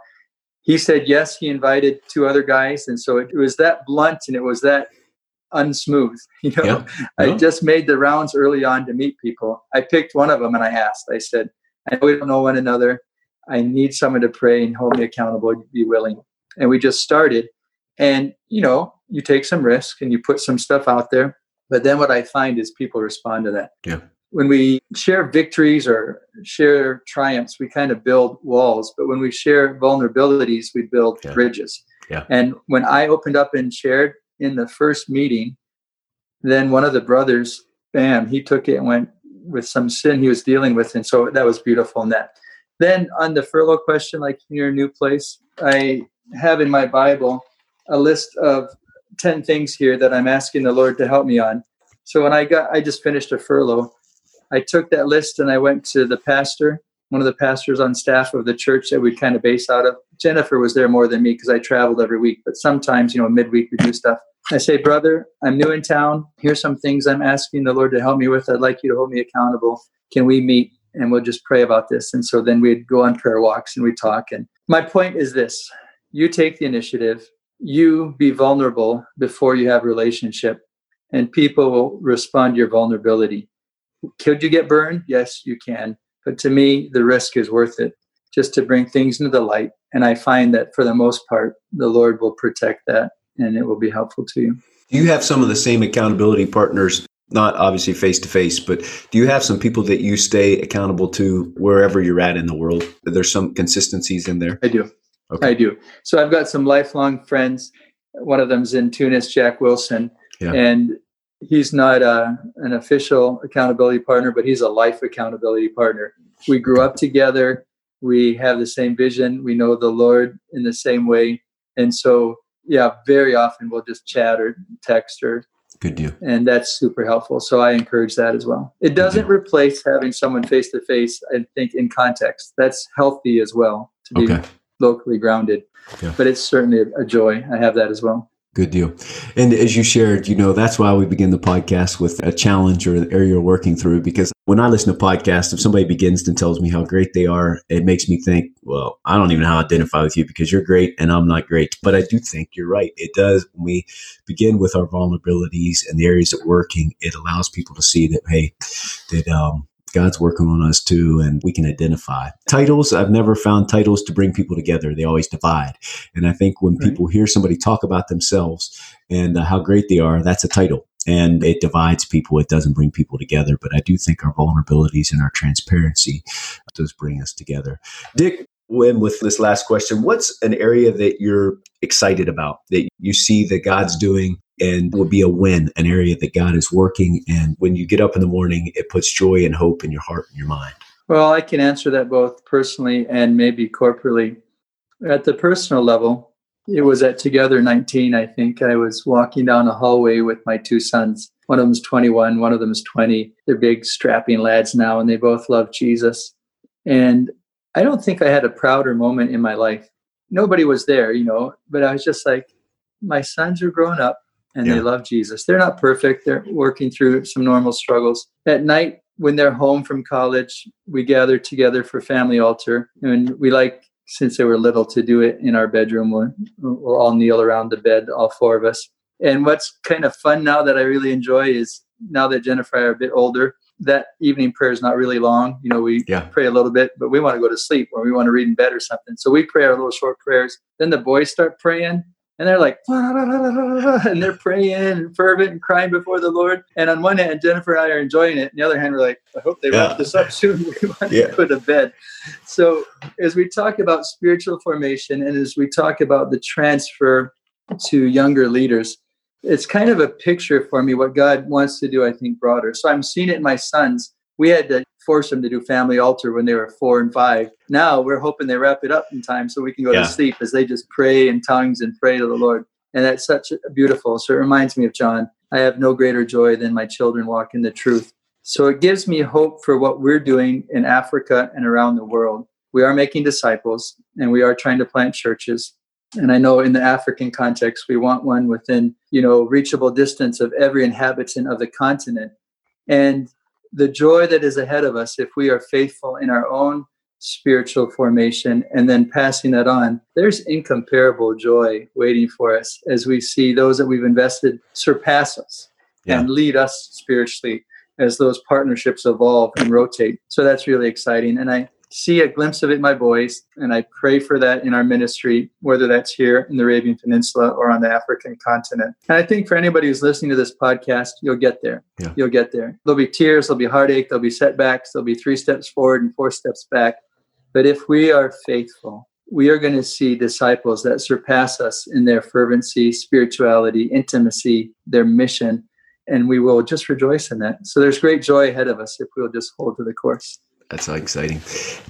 he said yes. He invited two other guys, and so it, it was that blunt and it was that unsmooth. You know, yeah. I just made the rounds early on to meet people. I picked one of them and I asked. I said, "I know we don't know one another. I need someone to pray and hold me accountable. Be willing." And we just started. And you know, you take some risk and you put some stuff out there. But then what I find is people respond to that. Yeah when we share victories or share triumphs, we kind of build walls. But when we share vulnerabilities, we build yeah. bridges. Yeah. And when I opened up and shared in the first meeting, then one of the brothers, bam, he took it and went with some sin he was dealing with. And so that was beautiful in that. Then on the furlough question, like in your new place, I have in my Bible a list of 10 things here that I'm asking the Lord to help me on. So when I got, I just finished a furlough I took that list and I went to the pastor, one of the pastors on staff of the church that we kind of base out of. Jennifer was there more than me because I traveled every week, but sometimes, you know, midweek we do stuff. I say, brother, I'm new in town. Here's some things I'm asking the Lord to help me with. I'd like you to hold me accountable. Can we meet and we'll just pray about this? And so then we'd go on prayer walks and we talk. And my point is this you take the initiative, you be vulnerable before you have relationship, and people will respond to your vulnerability. Could you get burned? Yes, you can. But to me, the risk is worth it just to bring things into the light. And I find that for the most part, the Lord will protect that and it will be helpful to you. Do you have some of the same accountability partners? Not obviously face to face, but do you have some people that you stay accountable to wherever you're at in the world? There's some consistencies in there. I do. Okay. I do. So I've got some lifelong friends. One of them's in Tunis, Jack Wilson. Yeah. And he's not a, uh, an official accountability partner, but he's a life accountability partner. We grew up together. We have the same vision. We know the Lord in the same way. And so, yeah, very often we'll just chat or text or. Good deal. And that's super helpful. So I encourage that as well. It doesn't replace having someone face to face, I think, in context. That's healthy as well to be okay. Locally grounded. Yeah. But it's certainly a, joy. I have that as well. Good deal. And as you shared, you know, that's why we begin the podcast with a challenge or an area you're working through. Because when I listen to podcasts, if somebody begins and tells me how great they are, it makes me think, well, I don't even know how to identify with you because you're great and I'm not great. But I do think you're right. It does, when we begin with our vulnerabilities and the areas that working, it allows people to see that, hey, that, um, God's working on us too, and we can identify. Titles, I've never found titles to bring people together. They always divide. And I think when right. people hear somebody talk about themselves and uh, how great they are, that's a title. And it divides people. It doesn't bring people together. But I do think our vulnerabilities and our transparency does bring us together. Dick, when with this last question, what's an area that you're excited about that you see that God's doing and would be a win, an area that God is working. And when you get up in the morning, it puts joy and hope in your heart and your mind. Well, I can answer that both personally and maybe corporately. At the personal level, it was at Together 19, I think. I was walking down a hallway with my two sons. One of them's 21, one of them's 20. They're big, strapping lads now, and they both love Jesus. And I don't think I had a prouder moment in my life. Nobody was there, you know, but I was just like, my sons are growing up and yeah. they love Jesus. They're not perfect. They're working through some normal struggles. At night, when they're home from college, we gather together for family altar. And we like, since they were little, to do it in our bedroom. We'll, we'll all kneel around the bed, all four of us. And what's kind of fun now that I really enjoy is now that Jennifer and I are a bit older, that evening prayer is not really long. You know, we yeah. pray a little bit, but we want to go to sleep or we want to read in bed or something. So we pray our little short prayers. Then the boys start praying and they're like, and they're praying and fervent and crying before the Lord. And on one hand, Jennifer and I are enjoying it. On the other hand, we're like, I hope they yeah. wrap this up soon. We want yeah. to go to bed. So as we talk about spiritual formation and as we talk about the transfer to younger leaders, it's kind of a picture for me what God wants to do, I think, broader. So I'm seeing it in my sons. We had to force them to do family altar when they were four and five. Now we're hoping they wrap it up in time so we can go yeah. to sleep as they just pray in tongues and pray to the Lord. And that's such a beautiful. So it reminds me of John. I have no greater joy than my children walk in the truth. So it gives me hope for what we're doing in Africa and around the world. We are making disciples and we are trying to plant churches. And I know in the African context, we want one within, you know, reachable distance of every inhabitant of the continent. And the joy that is ahead of us if we are faithful in our own spiritual formation and then passing that on, there's incomparable joy waiting for us as we see those that we've invested surpass us yeah. and lead us spiritually as those partnerships evolve and rotate. So that's really exciting. And I see a glimpse of it in my voice. and I pray for that in our ministry, whether that's here in the Arabian Peninsula or on the African continent. And I think for anybody who's listening to this podcast, you'll get there. Yeah. You'll get there. There'll be tears, there'll be heartache, there'll be setbacks, there'll be three steps forward and four steps back. But if we are faithful, we are going to see disciples that surpass us in their fervency, spirituality, intimacy, their mission, and we will just rejoice in that. So there's great joy ahead of us if we'll just hold to the course. That's so exciting.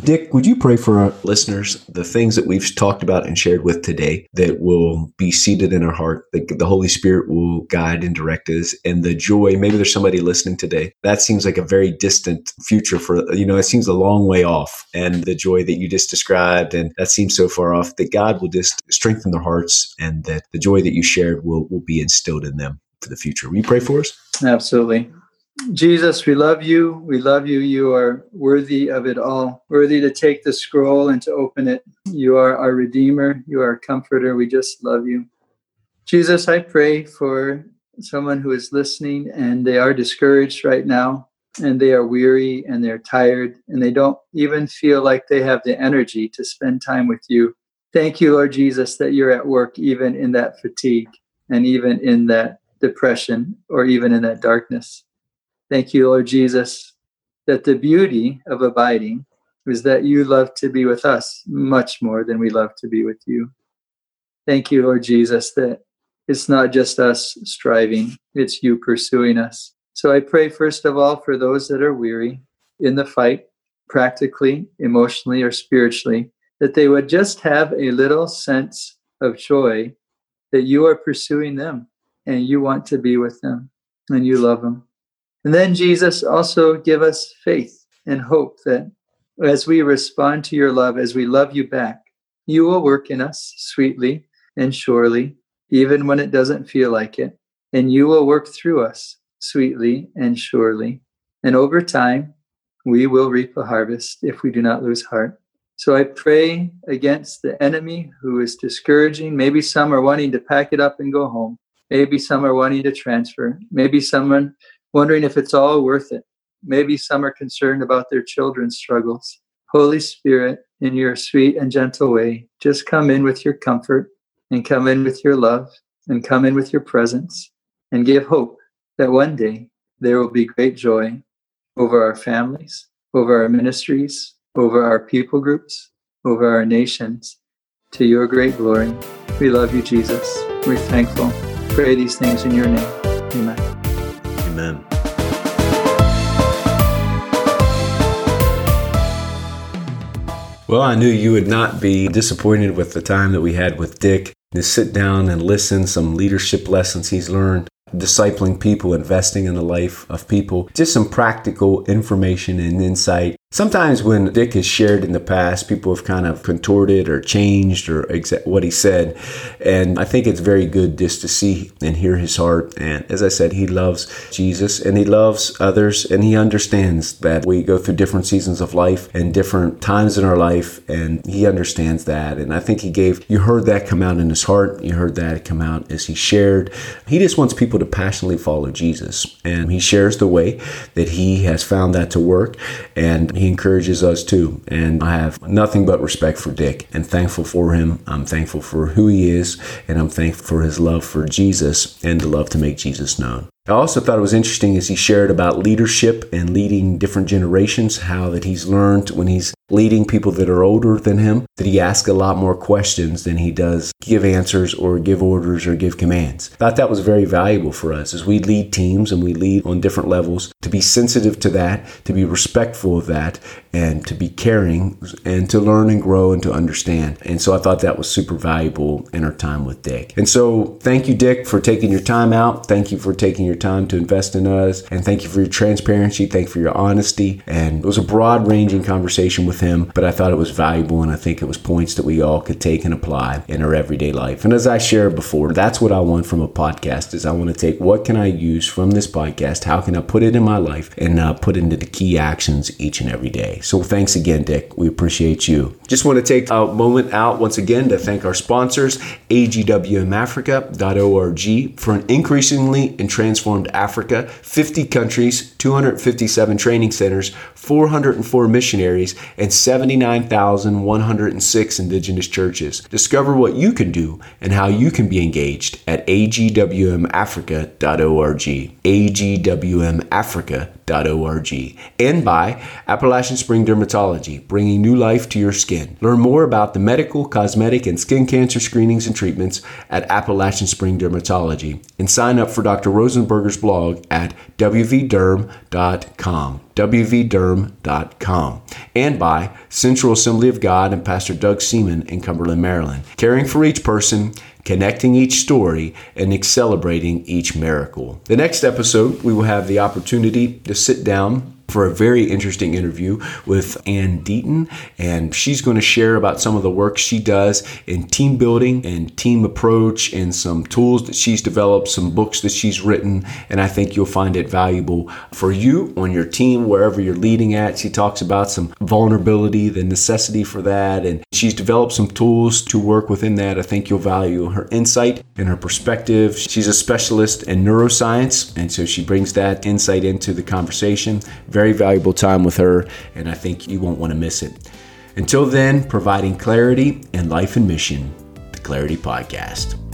Dick, would you pray for our listeners, the things that we've talked about and shared with today that will be seated in our heart, that the Holy Spirit will guide and direct us, and the joy? Maybe there's somebody listening today. That seems like a very distant future for, you know, it seems a long way off. And the joy that you just described, and that seems so far off, that God will just strengthen their hearts and that the joy that you shared will, will be instilled in them for the future. Will you pray for us? Absolutely. Jesus, we love you. We love you. You are worthy of it all, worthy to take the scroll and to open it. You are our Redeemer. You are our Comforter. We just love you. Jesus, I pray for someone who is listening and they are discouraged right now and they are weary and they're tired and they don't even feel like they have the energy to spend time with you. Thank you, Lord Jesus, that you're at work even in that fatigue and even in that depression or even in that darkness. Thank you, Lord Jesus, that the beauty of abiding is that you love to be with us much more than we love to be with you. Thank you, Lord Jesus, that it's not just us striving, it's you pursuing us. So I pray, first of all, for those that are weary in the fight, practically, emotionally, or spiritually, that they would just have a little sense of joy that you are pursuing them and you want to be with them and you love them. And then, Jesus, also give us faith and hope that as we respond to your love, as we love you back, you will work in us sweetly and surely, even when it doesn't feel like it. And you will work through us sweetly and surely. And over time, we will reap a harvest if we do not lose heart. So I pray against the enemy who is discouraging. Maybe some are wanting to pack it up and go home. Maybe some are wanting to transfer. Maybe someone wondering if it's all worth it. Maybe some are concerned about their children's struggles. Holy Spirit, in your sweet and gentle way, just come in with your comfort and come in with your love and come in with your presence and give hope that one day there will be great joy over our families, over our ministries, over our people groups, over our nations. To your great glory. We love you, Jesus. We're thankful. Pray these things in your name. Amen. Amen. Well, I knew you would not be disappointed with the time that we had with Dick to sit down and listen some leadership lessons he's learned discipling people, investing in the life of people, just some practical information and insight. Sometimes when Dick has shared in the past, people have kind of contorted or changed or exa- what he said. And I think it's very good just to see and hear his heart. And as I said, he loves Jesus and he loves others and he understands that we go through different seasons of life and different times in our life. And he understands that. And I think he gave, you heard that come out in his heart. You heard that come out as he shared. He just wants people to passionately follow Jesus. And he shares the way that he has found that to work. And he encourages us too. And I have nothing but respect for Dick and thankful for him. I'm thankful for who he is. And I'm thankful for his love for Jesus and the love to make Jesus known. I also thought it was interesting as he shared about leadership and leading different generations, how that he's learned when he's leading people that are older than him, that he asks a lot more questions than he does give answers or give orders or give commands. I thought that was very valuable for us as we lead teams and we lead on different levels to be sensitive to that, to be respectful of that, and to be caring and to learn and grow and to understand. And so I thought that was super valuable in our time with Dick. And so thank you, Dick, for taking your time out. Thank you for taking your time to invest in us. And thank you for your transparency. Thank you for your honesty. And it was a broad ranging conversation with him, but I thought it was valuable and I think it was points that we all could take and apply in our everyday life. And as I shared before, that's what I want from a podcast is I want to take what can I use from this podcast? How can I put it in my life and uh, put into the key actions each and every day? So thanks again, Dick. We appreciate you. Just want to take a moment out once again to thank our sponsors, agwmafrica.org, for an increasingly and transformed Africa, 50 countries, 257 training centers, 404 missionaries, and 79,106 indigenous churches. Discover what you can do and how you can be engaged at agwmafrica.org. agwmafrica.org. And by Appalachian Spring Dermatology, bringing new life to your skin. Learn more about the medical, cosmetic, and skin cancer screenings and treatments at Appalachian Spring Dermatology and sign up for Dr. Rosenberger's blog at wvderm.com wvderm.com, and by Central Assembly of God and Pastor Doug Seaman in Cumberland, Maryland, caring for each person, connecting each story, and celebrating each miracle. The next episode, we will have the opportunity to sit down for a very interesting interview with Ann Deaton, and she's going to share about some of the work she does in team building and team approach, and some tools that she's developed, some books that she's written, and I think you'll find it valuable for you on your team wherever you're leading at. She talks about some vulnerability, the necessity for that, and she's developed some tools to work within that. I think you'll value her insight and her perspective. She's a specialist in neuroscience, and so she brings that insight into the conversation. Very very valuable time with her, and I think you won't want to miss it. Until then, providing clarity and life and mission, the Clarity Podcast.